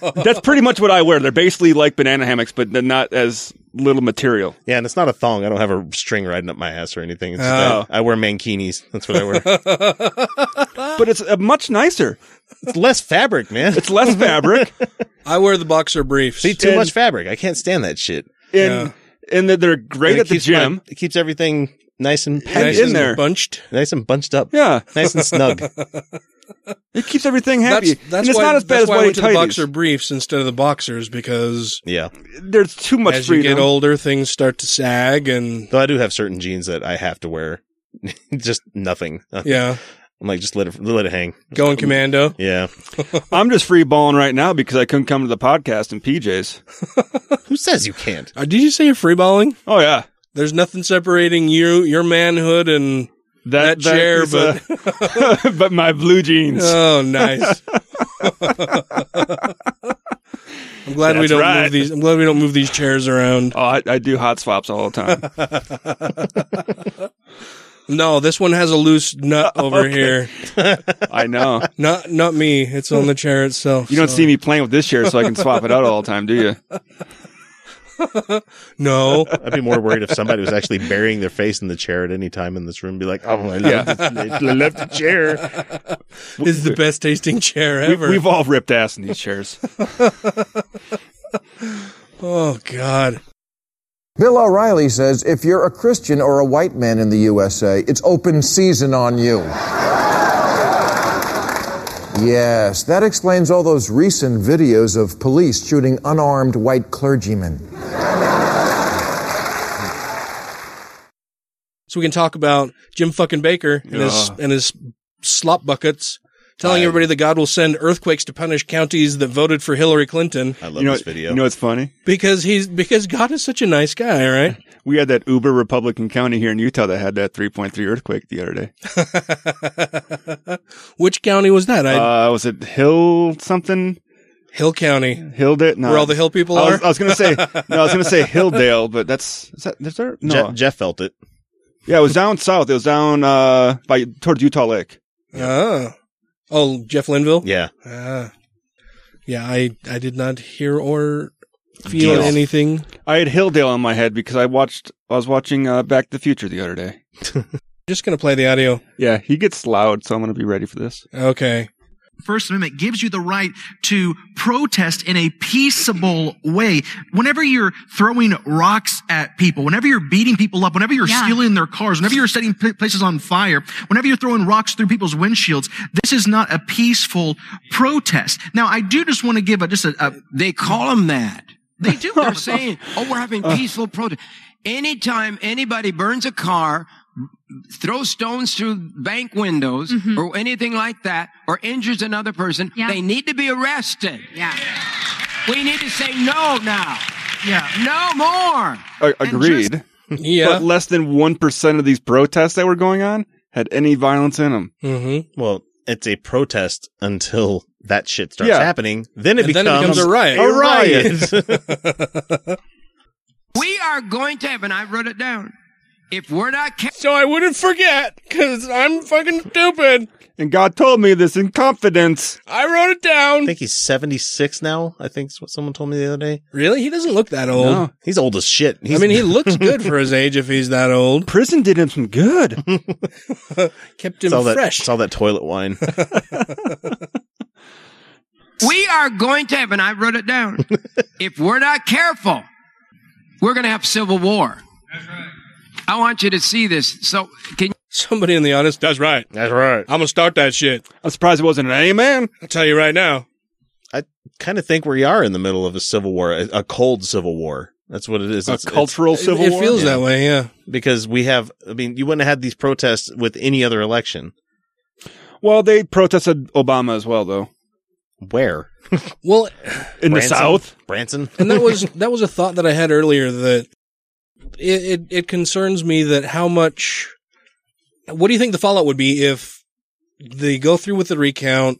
Oh. That's pretty much what I wear. They're basically like banana hammocks, but they're not as little material. Yeah, and it's not a thong. I don't have a string riding up my ass or anything. It's just Oh. I, I wear mankinis. That's what I wear. But it's uh, much nicer. It's less fabric, man. It's less fabric, I wear the boxer briefs. See, too and- much fabric. I can't stand that shit. and and that they're great And it at the keeps my- gym. it keeps everything nice and Nice packed in and there. bunched. nice and bunched up. Yeah, Nice and snug. it keeps everything happy. That's, that's and it's why, not as bad as why I went to the tighties. boxer briefs instead of the boxers because yeah. There's too much as you get older, things start to sag and Though I do have certain jeans that I have to wear. just nothing. yeah, I'm like, just let it, let it hang. going commando. Yeah. I'm just free balling right now because I couldn't come to the podcast in PJs. Who says you can't? Uh, did you say you're freeballing? Oh yeah, There's nothing separating you, your manhood, and that, chair, but uh, but my blue jeans. oh, nice. I'm glad we don't right. move these. I'm glad we don't move these chairs around. oh, I, I do hot swaps all the time. No, this one has a loose nut over here. I know. Not not me. It's on the chair itself. You don't so- see me playing with this chair, so I can swap it out all the time, do you? No. I'd be more worried if somebody was actually burying their face in the chair at any time in this room. Be like, oh, I love, Yeah. the, I love the chair. This is the best tasting chair We, ever. we've all ripped ass in these chairs. oh God. Bill O'Reilly says if you're a Christian or a white man in the USA, it's open season on you. Yes, that explains all those recent videos of police shooting unarmed white clergymen. So we can talk about Jim fucking Bakker and his and his slop buckets, telling I- everybody that God will send earthquakes to punish counties that voted for Hillary Clinton I love You know, this video. you know what's funny? because he's because God is such a nice guy, right? We had that uber Republican county here in Utah that had that 3.3 earthquake the other day. Which county was that? I Uh, was it Hill something? Hill County. Hildale. No. Where all the hill people I was, are? I was gonna say no. I was gonna say Hildale, but that's is that is there? No. Je- Jeff felt it. yeah, it was down south. It was down uh by towards Utah Lake. Oh. Oh, Jeff Linville? Yeah. Ah. Yeah, I, I did not hear or feel Deal. anything. I had Hilldale on my head because I watched. I was watching uh, Back to the Future the other day. Just going to play the audio. Yeah, he gets loud, so I'm gonna be ready for this. Okay. First Amendment gives you the right to protest in a peaceable way. Whenever you're throwing rocks at people, whenever you're beating people up, whenever you're Yeah. stealing their cars, whenever you're setting places on fire, whenever you're throwing rocks through people's windshields, this is not a peaceful protest. Now, I do just want to give a, just a, a They call them that. They do. They're saying, "Oh, we're having uh. peaceful protest." Anytime anybody burns a car, throws stones through bank windows, or anything like that, or injures another person, they need to be arrested. Yeah. We need to say no now. Yeah. No more. A- agreed. Yeah. But less than one percent of these protests that were going on had any violence in them. Mm-hmm. Well, it's a protest until that shit starts Yeah. happening. Then it And then becomes it becomes a riot. A riot. We are going to have, and I wrote it down. If we're not ca- So I wouldn't forget, because I'm fucking stupid. And God told me this in confidence. I wrote it down. I think he's 76 now. I think is what someone told me the other day. Really? He doesn't look that old. No. He's old as shit. He's, I mean, he looks good for his age if he's that old. Prison did him some good. Kept him it's all that, fresh. it's all that toilet wine. we are going to have, and I wrote it down. if we're not careful, we're going to have civil war. That's right. I want you to see this. So, can Somebody in the audience, that's right. That's right. I'm going to start that shit. I'm surprised it wasn't an amen. I'll tell you right now. I kind of think we are in the middle of a civil war, a, a cold civil war. That's what it is. A It's- it's- cultural civil it war. It feels Yeah. that way, yeah. because we have. I mean, you wouldn't have had these protests with any other election. Well, they protested Obama as well, though. Where Well, In the South. Branson. and that was that was a thought that I had earlier that it, it it concerns me that how much. What do you think the fallout would be if they go through with the recount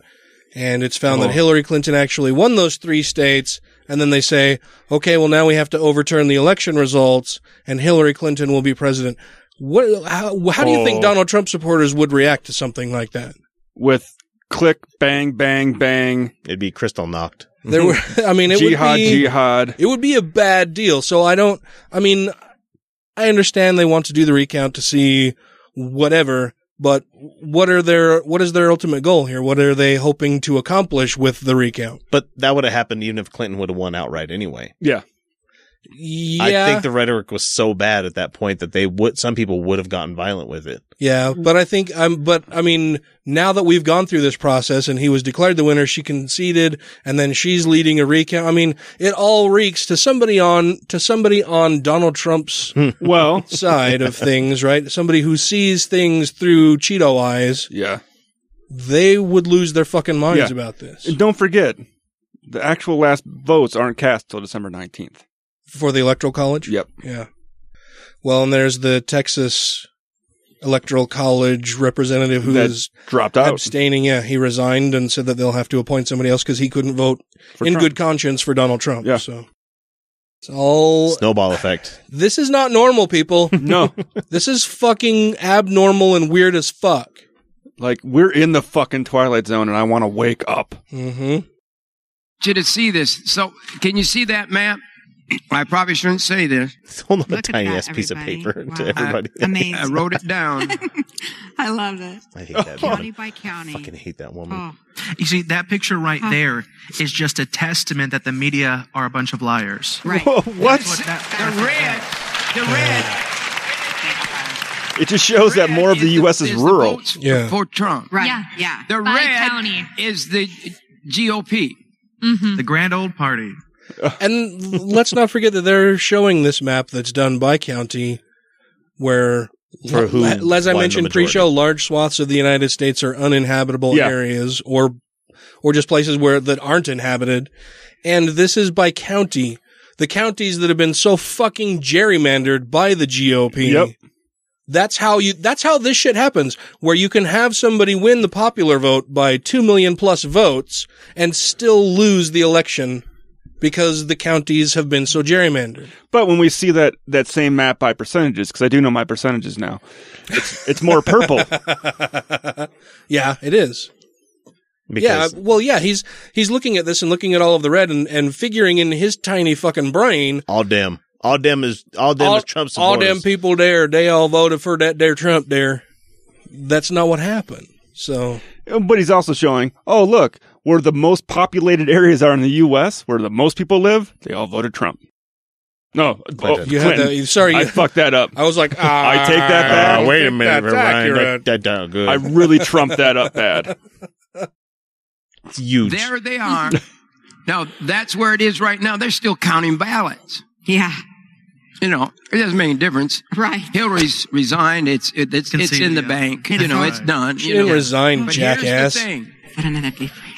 and it's found Oh. that Hillary Clinton actually won those three states, and then they say, okay, well now we have to overturn the election results, and Hillary Clinton will be president. What? How, how do you think Oh. Donald Trump supporters would react to something like that? With click, bang, bang, bang. It'd be Kristallnacht. There were, I mean, it jihad, would be jihad. It would be a bad deal. So I don't, I mean, I understand they want to do the recount to see whatever, but what are their, what is their ultimate goal here? What are they hoping to accomplish with the recount? But that would have happened even if Clinton would have won outright anyway. Yeah. Yeah. I think the rhetoric was so bad at that point that they would, some people would have gotten violent with it. yeah, mm-hmm. but I think I'm, but I mean, now that we've gone through this process and he was declared the winner, she conceded and then she's leading a recount. I mean, it all reeks to somebody on, to somebody on Donald Trump's hmm. Well, side of things, right? Somebody who sees things through Cheeto eyes, yeah. they would lose their fucking minds Yeah. about this. And don't forget, the actual last votes aren't cast till December 19th. For the electoral college? Yep. Yeah. Well, and there's the Texas electoral college representative who That is dropped out. abstaining. Yeah, he resigned and said that they'll have to appoint somebody else because he couldn't vote For in Trump. good conscience for Donald Trump. Yeah. So it's all. Snowball effect. This is not normal, people. No. this is fucking abnormal and weird as fuck. like, we're in the fucking Twilight Zone and I want to wake up. Mm-hmm. you to see this? So, can you see that map? I probably shouldn't say this. Hold on a Look at tiny that, ass piece of everybody. paper to Wow. everybody. Amazing. I wrote it down. I love it. I hate that County woman. by county. Fucking hate that woman. Oh, You see, that picture right there is just a testament that the media are a bunch of liars. right. what? The red, the red It just shows that more of the U.S. is the rural. Yeah. for Trump. Right. Yeah. Yeah. The By red county. is the GOP. Mm-hmm. The grand old party. And let's not forget that they're showing this map that's done by county where For who as I mentioned pre-show large swaths of the United States are uninhabitable Yeah. areas or or just places where that aren't inhabited and this is by county the counties that have been so fucking gerrymandered by the GOP Yep. That's how you, that's how this shit happens, where you can have somebody win the popular vote by 2 million plus votes and still lose the election because the counties have been so gerrymandered. But when we see that that same map by percentages, because I do know my percentages now, it's it's more purple. yeah, it is. Because yeah, well, yeah, he's he's looking at this and looking at all of the red and, and figuring in his tiny fucking brain. All them, all them is all them all, is Trump all supporters. them people there, they all voted for that there Trump there. That's not what happened. So, but he's also showing, oh look, where the most populated areas are in the U.S., where the most people live, they all voted Trump. No, oh, you had Clinton. the sorry, I fucked that up. I was like, I take that back. Ah, wait a minute, that's Ryan. That, that, that good. I really trumped that up bad. It's huge. There they are. now, that's where it is right now. They're still counting ballots. Yeah. You know, it doesn't make any difference. Right. Hillary's resigned. It's it, it's it's in the yeah. bank. You know, it's done. She you didn't know. resign, but jackass. Here's the thing. But another beef.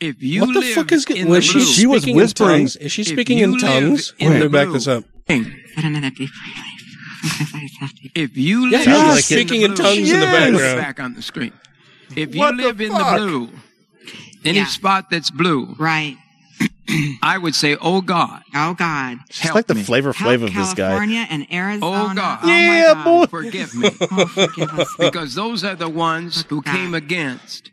If you what the live fuck is in was the she She was whispering. tongues? Is she speaking in tongues? in Let me the back blue, this up. But another beef. If you Yeah, live yeah, in speaking the in blue- tongues in the background. back on the screen. If you What the live in the blue, any Yeah. spot that's blue, Right. I would say, "Oh God, Oh God. It's help like the me. flavor Help flavor of this guy. California and oh Arizona. Oh, God. my Yeah, God. boy. forgive me," Oh, forgive us. because those are the ones who God. came against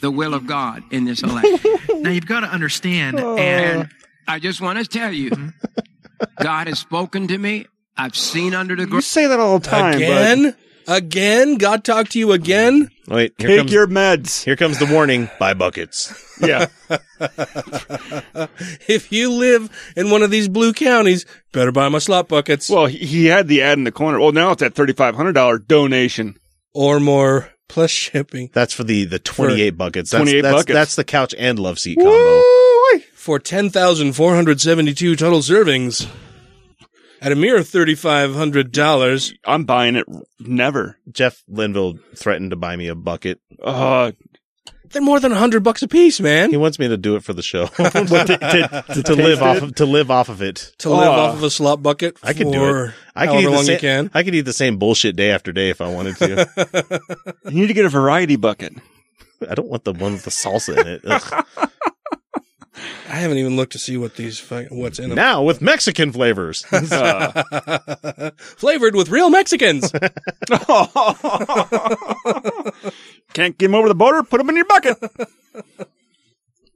the will of God in this election. Now you've got to understand, Oh. and and I just want to tell you, mm-hmm. God has spoken to me. I've seen under the You ground. say that all the time, Again? Again? God talked to you again? Mm-hmm. Wait, here Take comes, your meds. here comes the warning. Buy buckets. Yeah. If you live in one of these blue counties, better buy my slot buckets Well, he, he had the ad in the corner. Well, now it's at thirty five hundred dollar donation. or more plus shipping That's for the the twenty eight buckets. That's, 28 that's, buckets. That's the couch and love seat combo. Woo-wee. for 10,472 total servings at a mere $3,500. I'm buying it. Never. Jeff Linville threatened to buy me a bucket. Uh, They're more than a 100 bucks a piece, man. He wants me to do it for the show what, to, to, to live taste off of, to live off of it. to live Oh. off of a slot bucket I could do it. I could however eat the same, you can. I could eat the same bullshit day after day if I wanted to. You need to get a variety bucket. I don't want the one with the salsa in it. Ugh. I haven't even looked to see what these what's in them. now with Mexican flavors. Uh, Flavored with real Mexicans. can't get them over the border? Put them in your bucket.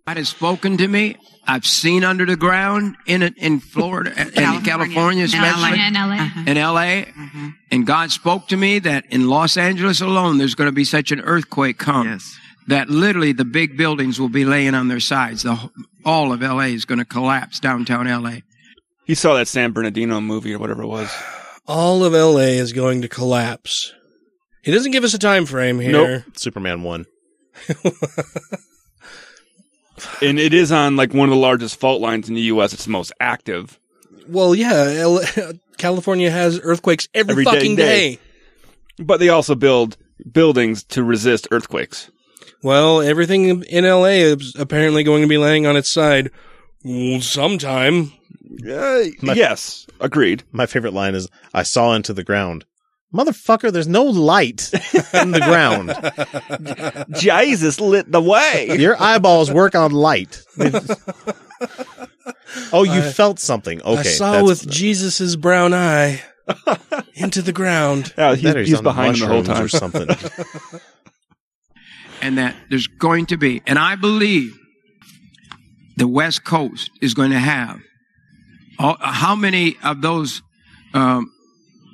God has spoken to me. I've seen under the ground in in Florida, in California, especially LA. in LA. Uh-huh. Uh-huh. in LA. Mm-hmm. And God spoke to me that in Los Angeles alone, there's going to be such an earthquake come yes, that literally the big buildings will be laying on their sides. The, all of LA is going to collapse, downtown LA. He saw that San Bernardino movie or whatever it was. All of LA is going to collapse. He doesn't give us a time frame here. Nope. Superman one. And it is on like one of the largest fault lines in the U.S. It's the most active. Well, yeah, L- California has earthquakes every, Every fucking day. day. But they also build buildings to resist earthquakes. Well, everything in LA is apparently going to be laying on its side sometime. Uh, My- yes, agreed. My favorite line is, "I saw into the ground." Motherfucker, there's no light in the ground. Jesus lit the way. Your eyeballs work on light. oh, you felt something. Okay, I saw that's- with Jesus's brown eye into the ground. Yeah, he's, he's behind him the whole time. or something. and that there's going to be, and I believe the West Coast is going to have all, how many of those um,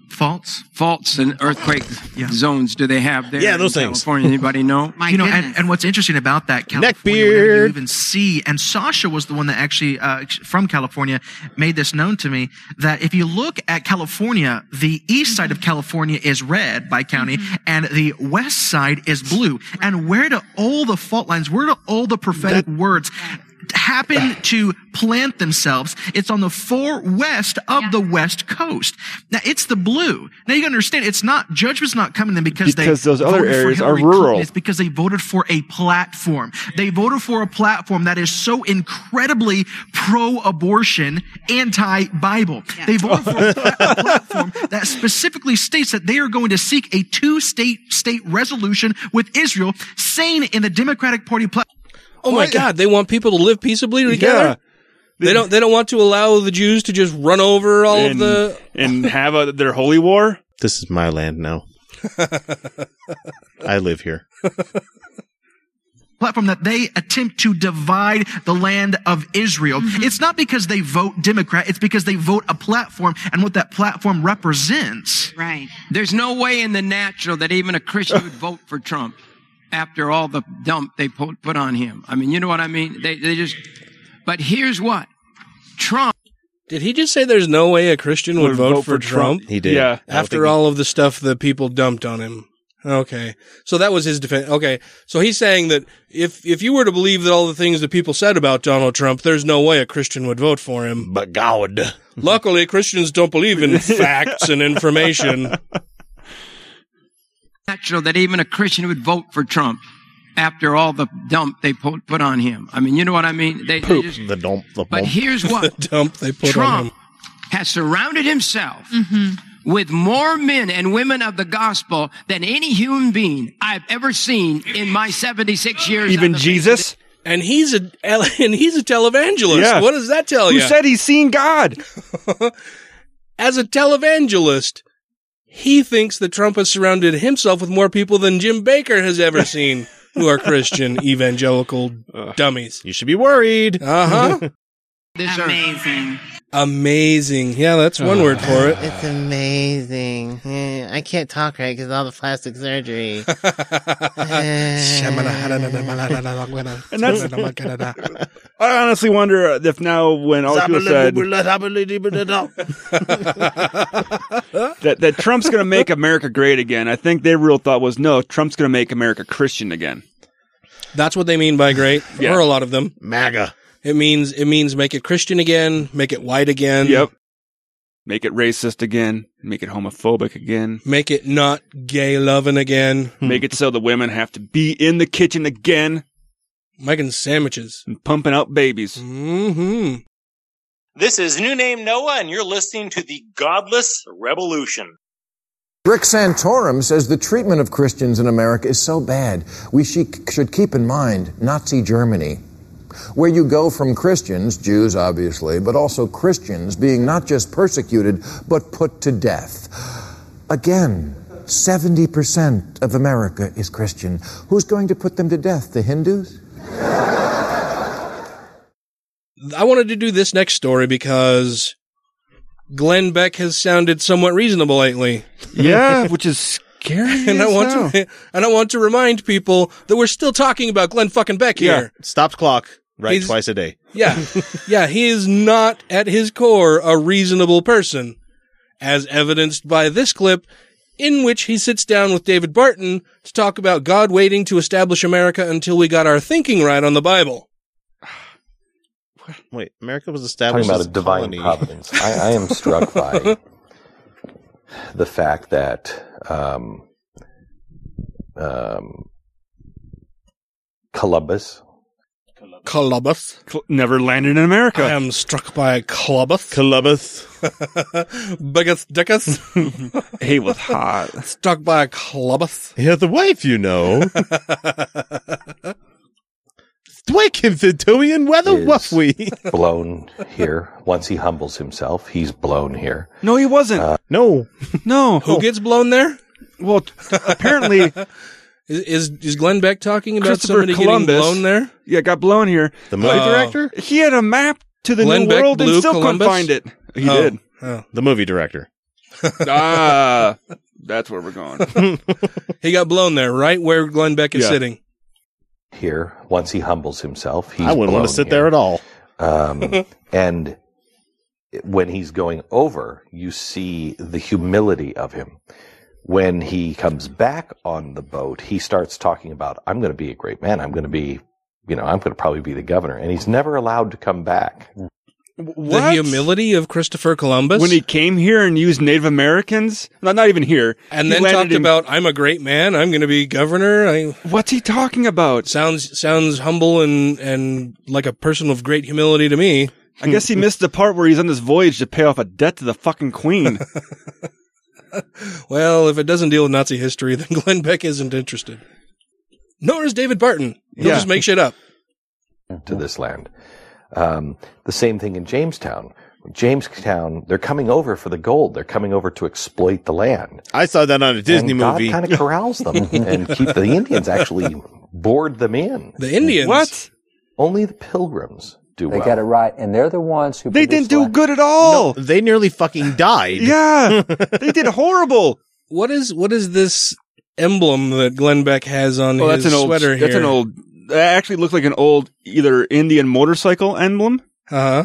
faults. faults and earthquake Yeah. zones do they have there? Yeah, in those things. California? Anybody know? My you know, and, and what's interesting about that California, whenever Neckbeard. you even see, and Sasha was the one that actually uh, from California made this known to me that if you look at California, the east side of California is red by county, and the west side is blue. And where do all the fault lines? Where do all the prophetic words? Happen ah. to plant themselves. It's on the far west of the west coast. Now it's the blue. Now you gotta understand, it's not, judgment's not coming to them because, Because they those other areas are Hillary Clinton. rural. It's because they voted for a platform. They voted for a platform that is so incredibly pro-abortion, anti-Bible. They voted for a, pla- a platform that specifically states that they are going to seek a two-state state resolution with Israel, saying in the Democratic Party platform. Oh my God! They want people to live peaceably together. Yeah. They don't. They don't want to allow the Jews to just run over all and, of the. and have a, their holy war. This is my land now. I live here. platform that they attempt to divide the land of Israel. Mm-hmm. It's not because they vote Democrat, it's because they vote a platform and what that platform represents. Right. There's no way in the natural that even a Christian would vote for Trump after all the dump they put, put on him. I mean, you know what I mean? They, they just, but here's what Trump. Did he just say there's no way a Christian would, vote, for, Trump? He did. Yeah. I don't After he- all of the stuff the people dumped on him. Okay. So that was his defense. Okay. So he's saying that if, if you were to believe that all the things that people said about Donald Trump, there's no way a Christian would vote for him. But God. Luckily, Christians don't believe in facts and information. Natural that even a Christian would vote for Trump after all the dump they put, put on him. I mean, you know what I mean? They, they Poop. just, The dump. The but bump. here's what the dump they put on Trump him. has surrounded himself mm-hmm. with more men and women of the gospel than any human being I've ever seen in my 76 years. Even on the face of Jesus, And he's a and he's a televangelist. Yeah. What does that tell who you? said he's seen God. As a televangelist, he thinks that Trump has surrounded himself with more people than Jim Bakker has ever seen who are Christian evangelical dummies. You should be worried. Uh huh. this earth. Amazing. Amazing. Yeah, that's one word for it. It's amazing. Eh, I can't talk right because all the plastic surgery. And that's. I honestly wonder if now, when all people said that, that Trump's going to make America great again, I think their real thought was no, Trump's going to make America Christian again. That's what they mean by great, Yeah. or a lot of them. MAGA. It means it means make it Christian again, make it white again. Yep. Make it racist again. Make it homophobic again. Make it not gay loving again. Make it so the women have to be in the kitchen again Making sandwiches. and pumping out babies. Mm-hmm. This is New Name Noah, and you're listening to the Godless Revolution. Rick Santorum says the treatment of Christians in America is so bad, we she- should keep in mind Nazi Germany, where you go from Christians, Jews obviously, but also Christians being not just persecuted, but put to death. Again, 70% of America is Christian. Who's going to put them to death? The Hindus? I wanted to do this next story because Glenn Beck has sounded somewhat reasonable lately. Yeah, which is scary. and I want hell. to and I want to remind people that we're still talking about Glenn fucking Beck Yeah. here. Stopped clock. Right He's- twice a day. Yeah. yeah, he is not at his core a reasonable person, as evidenced by this clip in which he sits down with David Barton to talk about God waiting to establish America until we got our thinking right on the Bible. Wait, America was established Talking established about as a divine colony. providence. I, I am struck by the fact that um, um, Columbus Columbus. Cl- Never landed in America. I am struck by Columbus. Columbus. Biggest dickus. he was hot. Struck by Columbus. He has a wife, you know. Dwight Centurion, whether Is- was we? blown here. Once he humbles himself, he's blown here. No, he wasn't. Uh, no. no. Who gets blown there? Well, t- apparently, Is, is is Glenn Beck talking about Christopher somebody Columbus getting blown there? yeah, got blown here. The movie Oh. director? He had a map to the Glenn new Beck world and blew still Columbus? couldn't find it. He Oh. did. Oh. The movie director. ah, that's where we're going. He got blown there, right where Glenn Beck is Yeah. sitting. Here, once he humbles himself, he's I wouldn't want to sit here. there at all. Um, and when he's going over, you see the humility of him. When he comes back on the boat, he starts talking about, I'm going to be a great man. I'm going to be you know, I'm going to probably be the governor. And he's never allowed to come back. What? The humility of Christopher Columbus when he came here and used Native Americans, not, not even here, and he then talked in- about I'm a great man. I'm going to be governor. I, What's he talking about? Sounds sounds humble and and like a person of great humility to me. I guess he missed the part where he's on this voyage to pay off a debt to the fucking queen. Well, if it doesn't deal with Nazi history, then Glenn Beck isn't interested. Nor is David Barton. He'll Yeah. just make shit up. to this land. Um, the same thing in Jamestown. Jamestown, they're coming over for the gold. They're coming over to exploit the land. I saw that on a Disney and movie. God kind of corrals them and keep the Indians actually board them in. The Indians? What? Only the Pilgrims do They well. got it right, and they're the ones who. They didn't do good at all. No, they nearly fucking died. Yeah, they did horrible. What is what is this emblem that Glenn Beck has on Oh, his that's an old. sweater That's here? an old. That actually looks like an old either Indian motorcycle emblem. Uh huh.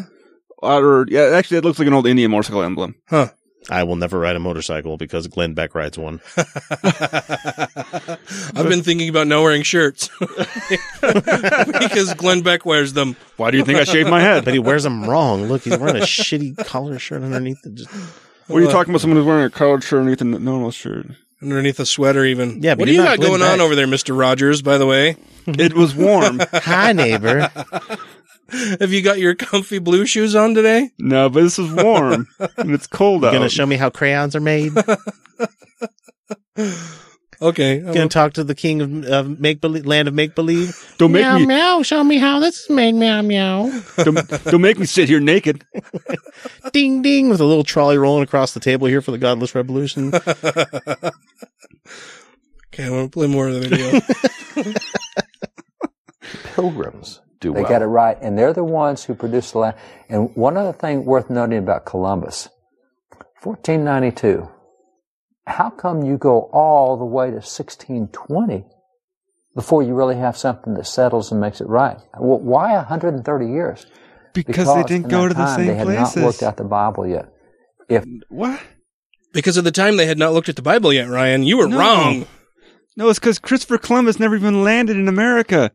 Or yeah, actually, it looks like an old Indian motorcycle emblem. Huh. I will never ride a motorcycle because Glenn Beck rides one. I've been thinking about not wearing shirts because Glenn Beck wears them. Why do you think I shaved my head? But he wears them wrong. Look, he's wearing a shitty collar shirt underneath. It. Just, What are you talking about? Someone who's wearing a collared shirt underneath a normal shirt. Underneath a sweater, even. Yeah, but what do you're you got going Glenn on over there, Mister Rogers? By the way, It was warm. Hi, neighbor. have you got your comfy blue shoes on today? no, but this is warm and it's cold out. You out. gonna show me how crayons are made? Okay, gonna talk to the king of, of make believe, land of make believe? Don't make meow, me. meow. Show me how this is made. Meow, meow. Don't, don't make me sit here naked. Ding, ding, with a little trolley rolling across the table here for the Godless Revolution. Okay, I want to play more of the video. Pilgrims do They well. got it right, and they're the ones who produced the land. And one other thing worth noting about Columbus, 1492. How come you go all the way to 1620 before you really have something that settles and makes it right? Well, why 130 years? Because they didn't go that to the time, same They had places. not worked out the Bible yet. If What? because at the time they had not looked at the Bible yet, Ryan. You were No. wrong. No, it's because Christopher Columbus never even landed in America.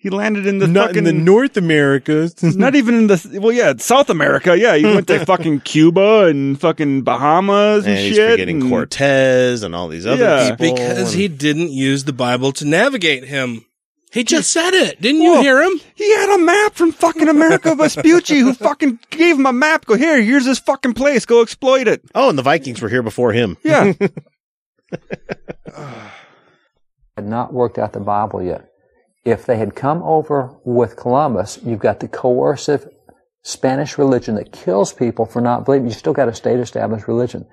He landed in the Not fucking in the North America. not even in the well, yeah, South America. Yeah, he went to fucking Cuba and fucking Bahamas and, and he's shit. forgetting and- Cortez and all these other Yeah. people. Because and- he didn't use the Bible to navigate him. He just said it. Didn't you Whoa. hear him? He had a map from fucking Amerigo Vespucci who fucking gave him a map. Go here, here's this fucking place. Go exploit it. Oh, and the Vikings were here before him. Yeah. had not worked out the Bible yet. If they had come over with Columbus, you've got the coercive Spanish religion that kills people for not believing. You still got a state established religion.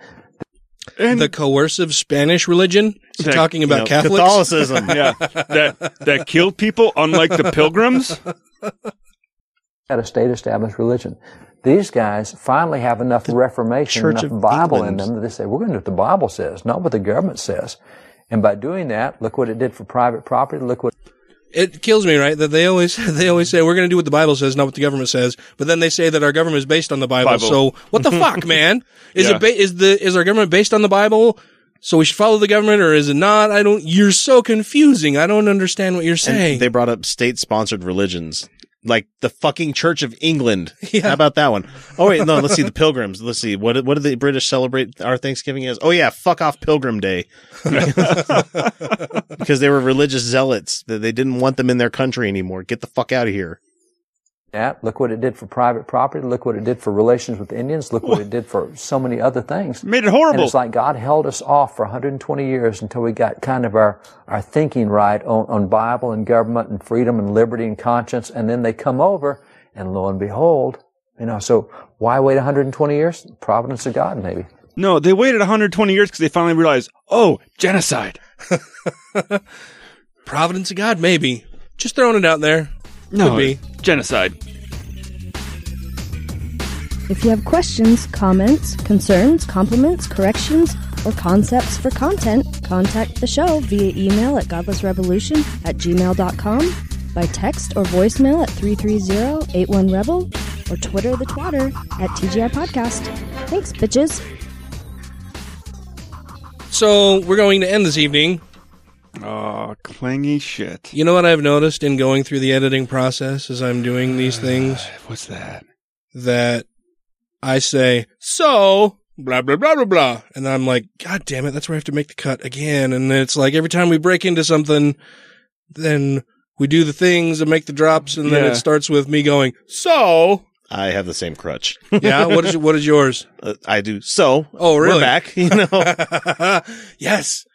the coercive Spanish religion. That- talking you about know, Catholics? Catholicism. yeah. That that killed people, unlike the pilgrims. Got a state established religion. These guys finally have enough Reformation, Church enough of Bible England. in them that they say, we're going to do what the Bible says, not what the government says. And by doing that, look what it did for private property. Look what It kills me, right? That they always they always say we're going to do what the Bible says, not what the government says. But then they say that our government is based on the Bible. Bible. So what the fuck, man? Is Yeah. it ba- is the is our government based on the Bible? So we should follow the government, or is it not? I don't. You're so confusing. I don't understand what you're saying. And they brought up state sponsored religions. Like the fucking Church of England. Yeah. How about that one? Oh wait, no, let's see the pilgrims. Let's see. What what do the British celebrate our Thanksgiving as? Oh yeah, fuck off Pilgrim Day. because they were religious zealots. That They didn't want them in their country anymore. Get the fuck out of here. That, look what it did for private property. Look what it did for relations with Indians. Look what it did for so many other things. Made it horrible. And it's like God held us off for 120 years until we got kind of our, our thinking right on, on Bible and government and freedom and liberty and conscience. And then they come over and lo and behold, you know, so why wait 120 years? Providence of God, maybe. No, they waited 120 years because they finally realized, oh, genocide. Providence of God, maybe. Just throwing it out there. No, Could be. genocide. If you have questions, comments, concerns, compliments, corrections, or concepts for content, contact the show via email at godlessrevolution at gmail.com, by text or voicemail at 330-81-REBEL, or Twitter the twatter at TGI Podcast. Thanks, bitches. So we're going to end this evening Oh, clingy shit. You know what I've noticed in going through the editing process as I'm doing these things? What's that? That I say, so, blah, blah, blah, blah, blah. And then I'm like, God damn it, that's where I have to make the cut again. And it's like every time we break into something, then we do the things and make the drops. And then Yeah. it starts with me going, so, I have the same crutch. yeah, what is, what is yours? Uh, I do. So, Oh, really? We're back. You know, yes.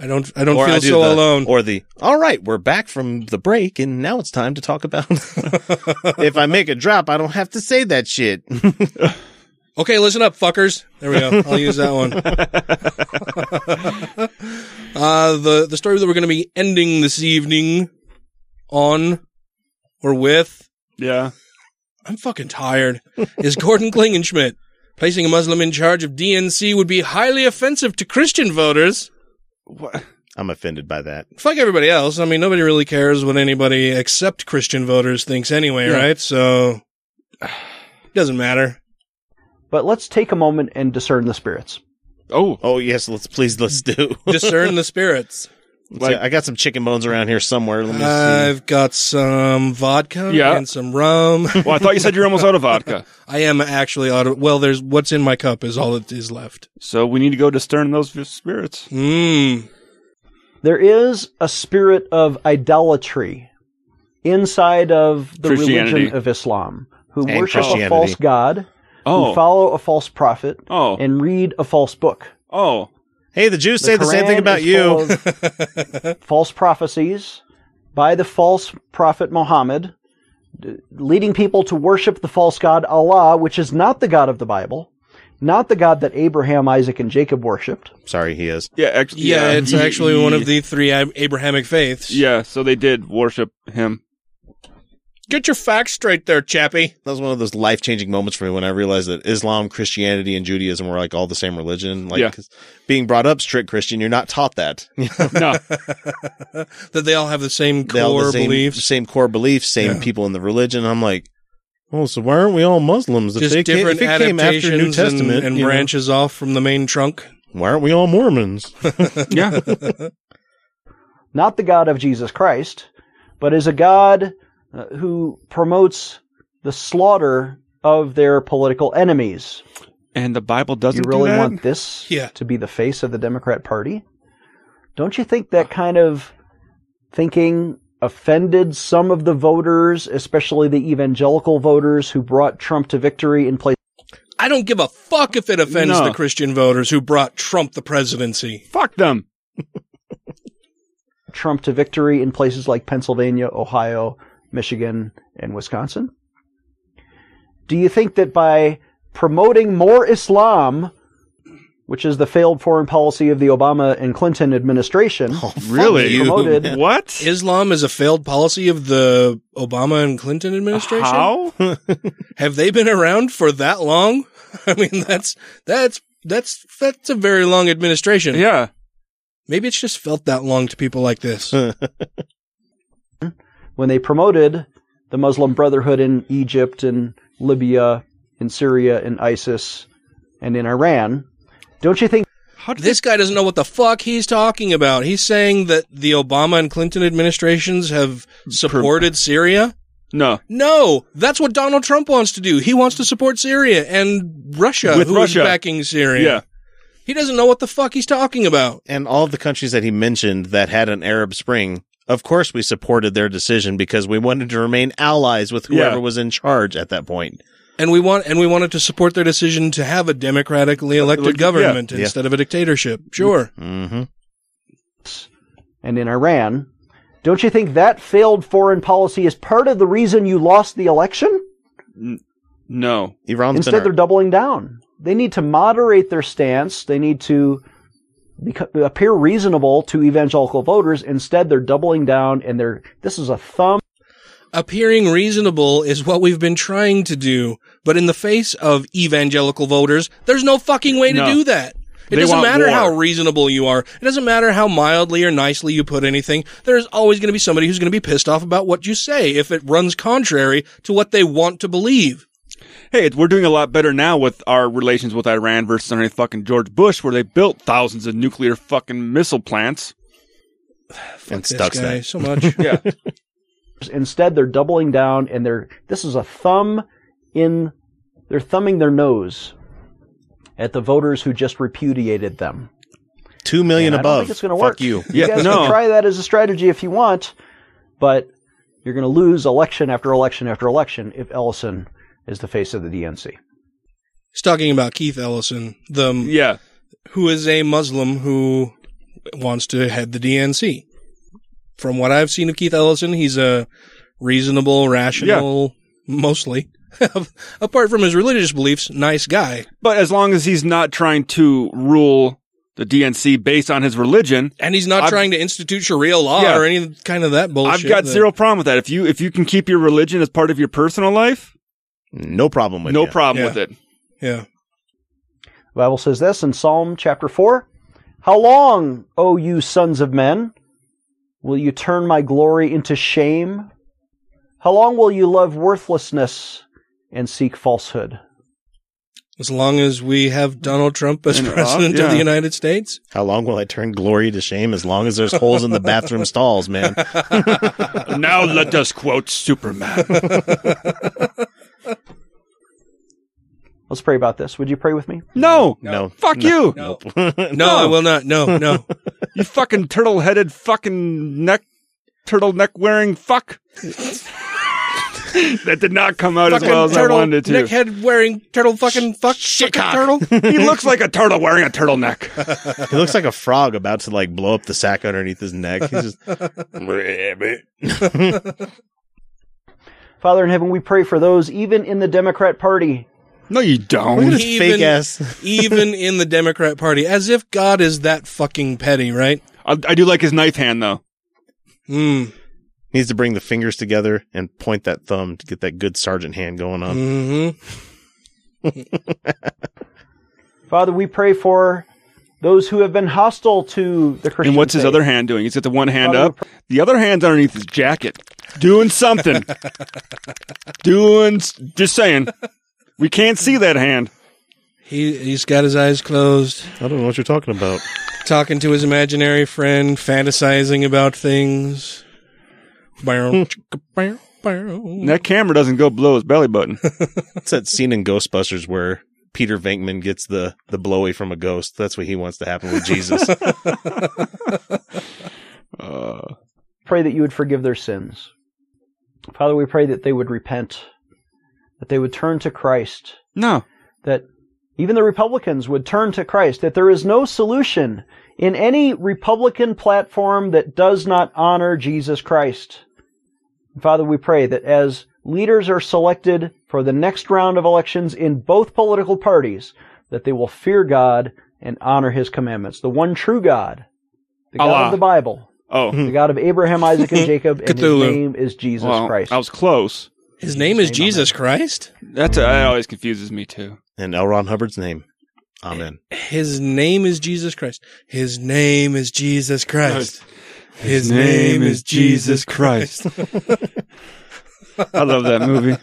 I don't, I don't Or feel do so the- alone. Or the, all right, we're back from the break and now it's time to talk about, if I make a drop, I don't have to say that shit. Okay, listen up, fuckers. There we go. I'll use that one. uh, the the story that we're going to be ending this evening on or with. Yeah. I'm fucking tired. Is Gordon Klingenschmitt placing a Muslim in charge of DNC would be highly offensive to Christian voters? What? I'm offended by that. Fuck everybody else. I mean, nobody really cares what anybody except Christian voters thinks anyway, Yeah. right? So doesn't matter. But let's take a moment and discern the spirits. Oh, oh yes, let's please let's do Discern the spirits. Like, I got some chicken bones around here somewhere. Let me see. I've got some vodka Yeah. and some rum. Well, I thought you said you're almost out of vodka. I am actually out of. Well, there's what's in my cup is all that is left. So we need to go to discern those spirits. Mm. There is a spirit of idolatry inside of the Christianity. religion of Islam who And worship a Christianity. false god, Oh. who follow a false prophet, Oh. and read a false book. Oh. Hey, the Jews say the same thing about you. false prophecies by the false prophet Muhammad, leading people to worship the false god Allah, which is not the God of the Bible, not the God that Abraham, Isaac, and Jacob worshipped. Sorry, he is. Yeah, actually, Yeah, it's he- actually one of the three Abrahamic faiths. Yeah, so they did worship him. Get your facts straight there, chappie. That was one of those life changing moments for me when I realized that Islam, Christianity, and Judaism were like all the same religion. Like, Yeah. 'cause being brought up strict Christian, you're not taught that. No. that they all have the same They core the same, beliefs. same core beliefs, same Yeah. people in the religion. I'm like, oh, so why aren't we all Muslims? If Just they came, different if it came after adaptations New Testament and, and you know, branches off from the main trunk. why aren't we all Mormons? yeah. not the God of Jesus Christ, but is a God Uh, who promotes the slaughter of their political enemies. And the Bible doesn't you really do that? want this Yeah. to be the face of the Democrat Party? Don't you think that kind of thinking offended some of the voters, especially the evangelical voters who brought Trump to victory in place? I don't give a fuck if it offends No. the Christian voters who brought Trump the presidency. Fuck them. Trump to victory in places like Pennsylvania, Ohio, Michigan, and Wisconsin? Do you think that by promoting more Islam, which is the failed foreign policy of the Obama and Clinton administration, oh, Really? promoted What? Islam is a failed policy of the Obama and Clinton administration. How? Have they been around for that long? I mean, that's that's that's that's a very long administration. yeah. Maybe it's just felt that long to people like this. When they promoted the Muslim Brotherhood in Egypt and Libya, in Syria, and ISIS, and in Iran, don't you think this guy doesn't know what the fuck he's talking about. He's saying that the Obama and Clinton administrations have supported Syria. No. No, that's what Donald Trump wants to do. He wants to support Syria and Russia, With who is Russia. backing Syria. Yeah. He doesn't know what the fuck he's talking about. and all of the countries that he mentioned that had an Arab Spring, of course, we supported their decision because we wanted to remain allies with whoever Yeah. was in charge at that point. And we want and we wanted to support their decision to have a democratically elected Yeah. government Yeah. instead of a dictatorship. Sure. Mm-hmm. and in Iran, don't you think that failed foreign policy is part of the reason you lost the election? No. Iran's Instead, been they're doubling down. They need to moderate their stance. They need to beco- appear reasonable to evangelical voters. Instead, they're doubling down, and they're this is a thumb. Appearing reasonable is what we've been trying to do, but in the face of evangelical voters, there's no fucking way to No. do that. It They doesn't matter war. how reasonable you are. It doesn't matter how mildly or nicely you put anything. There's always going to be somebody who's going to be pissed off about what you say if it runs contrary to what they want to believe. Hey, we're doing a lot better now with our relations with Iran versus underneath fucking George Bush, where they built thousands of nuclear fucking missile plants. and this Stuxnet. guy so much. yeah. Instead, they're doubling down and they're this is a thumb in they're thumbing their nose at the voters who just repudiated them. Two million And I don't above. think it's going to Fuck work. you. You guys can try that as a strategy if you want, but you're going to lose election after election after election if Ellison is the face of the DNC. He's talking about Keith Ellison, the yeah, who is a Muslim who wants to head the DNC. From what I've seen of Keith Ellison, he's a reasonable, rational, mostly, apart from his religious beliefs, nice guy. But as long as he's not trying to rule the DNC based on his religion, And he's not I've- trying to institute Sharia law Yeah. or any kind of that bullshit. I've got that- zero problem with that. If you if you can keep your religion as part of your personal life, no problem with it. no ya. problem Yeah. with it. Yeah. The Bible says this in Psalm chapter 4 How long, O you sons of men, will you turn my glory into shame? How long will you love worthlessness and seek falsehood? As long as we have Donald Trump as And, president of the United States. How long will I turn glory to shame? As long as there's holes in the bathroom stalls, man. now let us quote Superman. Let's pray about this. Would you pray with me? No, no, fuck No. you. No. No, I will not. No, no. you fucking turtle headed fucking neck turtleneck wearing fuck. that did not come out as well as turtle, I wanted it to. neckhead wearing turtle fucking fuck shit turtle. he looks like a turtle wearing a turtleneck. he looks like a frog about to like blow up the sack underneath his neck. He's just Father in heaven, we pray for those even in the Democrat Party. No, you don't. even, even in the Democrat Party, as if God is that fucking petty, right? I, I do like his knife hand though. Hmm. needs to bring the fingers together and point that thumb to get that good sergeant hand going on. Mm-hmm. Father, we pray for those who have been hostile to the Christian And what's his faith. other hand doing? He's got the one hand Father, up, the other hand's underneath his jacket, doing something. doing, just saying. We can't see that hand. He he's got his eyes closed. I don't know what you're talking about. Talking to his imaginary friend, fantasizing about things. Bow, chicka, bow, bow. That camera doesn't go below his belly button. It's that scene in Ghostbusters where Peter Venkman gets the the blowy from a ghost. That's what he wants to happen with Jesus. Uh, pray that you would forgive their sins. Father, we pray that they would repent, that they would turn to Christ, no. that even the Republicans would turn to Christ, that there is no solution in any Republican platform that does not honor Jesus Christ. Father, we pray that as leaders are selected for the next round of elections in both political parties, that they will fear God and honor his commandments. The one true God, the God Allah. of the Bible, Oh, the God of Abraham, Isaac, and Jacob, and his Cthulhu. name is Jesus well, Christ. I was close. His name is Jesus Christ. That's uh, that always confuses me too. and L. Ron Hubbard's name. Amen. His name is Jesus Christ. His name is Jesus Christ. His, His name is Jesus Christ. I love that movie.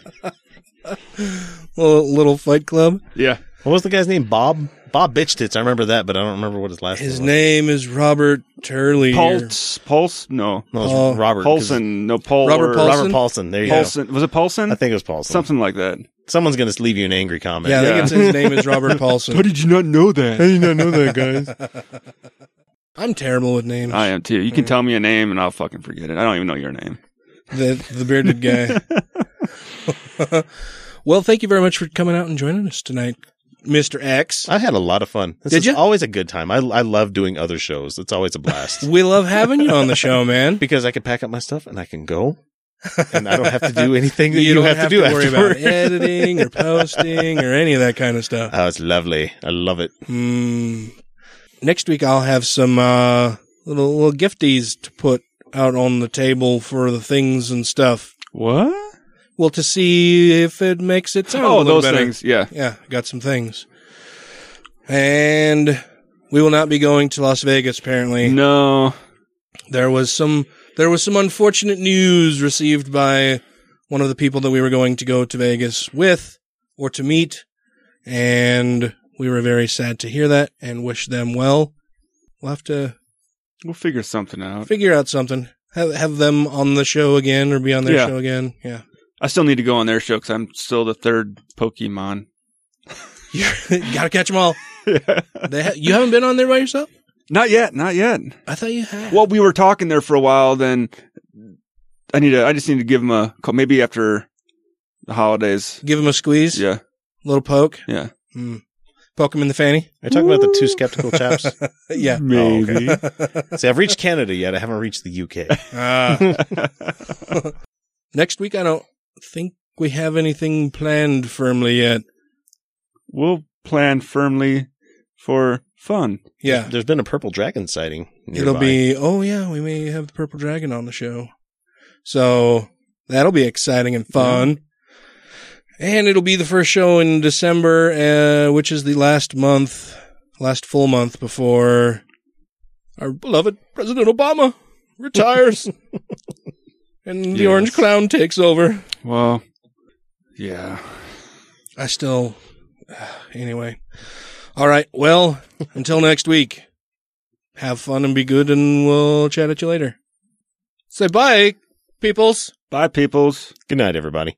little, little Fight Club. Yeah. What was the guy's name? Bob? Bob Bitch Tits. I remember that, but I don't remember what his last His name was. His name is Robert Turley. Pulse, Pulse, no, No, it was Paul- uh, Robert. 'cause- Paulson, no Paul, Robert or- Paulson? Robert Paulson. There you Paulson, was it Paulson? go. I think it was Paulson. something like that. Someone's going to leave you an angry comment. Yeah, I think Yeah. it's his name is Robert Paulson. How did you not know that? did not know that, guys? I'm terrible with names. I am too. You can tell me a name and I'll fucking forget it. I don't even know your name. the the bearded guy. well, thank you very much for coming out and joining us tonight, Mister X. I had a lot of fun. This Did is ya? always a good time. I, I love doing other shows. It's always a blast. We love having you on the show, man. because I can pack up my stuff and I can go. And I don't have to do anything that you, you, don't have, to do worry afterward. about editing or posting or any of that kind of stuff. Oh, it's lovely. I love it. Mm. Next week, I'll have some uh, little little gifties to put out on the table for the things and stuff. What? Well, to see if it makes it sound oh, a Oh, those better. things. Yeah. Yeah, got some things. And we will not be going to Las Vegas apparently. No. There was some there was some unfortunate news received by one of the people that we were going to go to Vegas with or to meet and we were very sad to hear that and wish them well. We'll have to We'll figure something out. Figure out something. Have have them on the show again or be on their Yeah. show again. Yeah. I still need to go on their show because I'm still the third Pokemon. you gotta catch them all. They ha- you haven't been on there by yourself? Not yet. Not yet. I thought you had. Well, we were talking there for a while. Then I need to. I just need to give him a call. Maybe after the holidays. Give him a squeeze. Yeah. little poke. Yeah. Mm. Poke him in the fanny. Are you talking about the two skeptical chaps? yeah. Oh, okay. See, I've reached Canada yet. I haven't reached the UK. Ah. Next week, I don't think we have anything planned firmly yet. We'll plan firmly for fun. Yeah. There's been a purple dragon sighting. It'll be, oh yeah, we may have the Purple Dragon on the show. So that'll be exciting and fun. And it'll be the first show in December, uh, which is the last month, last full month before our beloved President Obama retires and the Yes. Orange Clown takes over. Well, yeah. I still, anyway. All right. Well, until next week, have fun and be good, and we'll chat at you later. Say bye, peoples. Bye, peoples. Good night, everybody.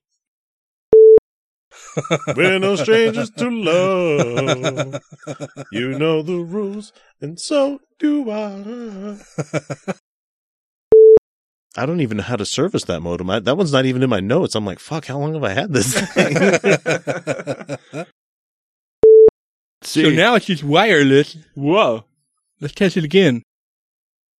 We're no strangers to love. You know the rules, and so do I. I don't even know how to service that modem. I, that one's not even in my notes. I'm like, fuck, how long have I had this thing? So now it's just wireless. Whoa. Let's test it again.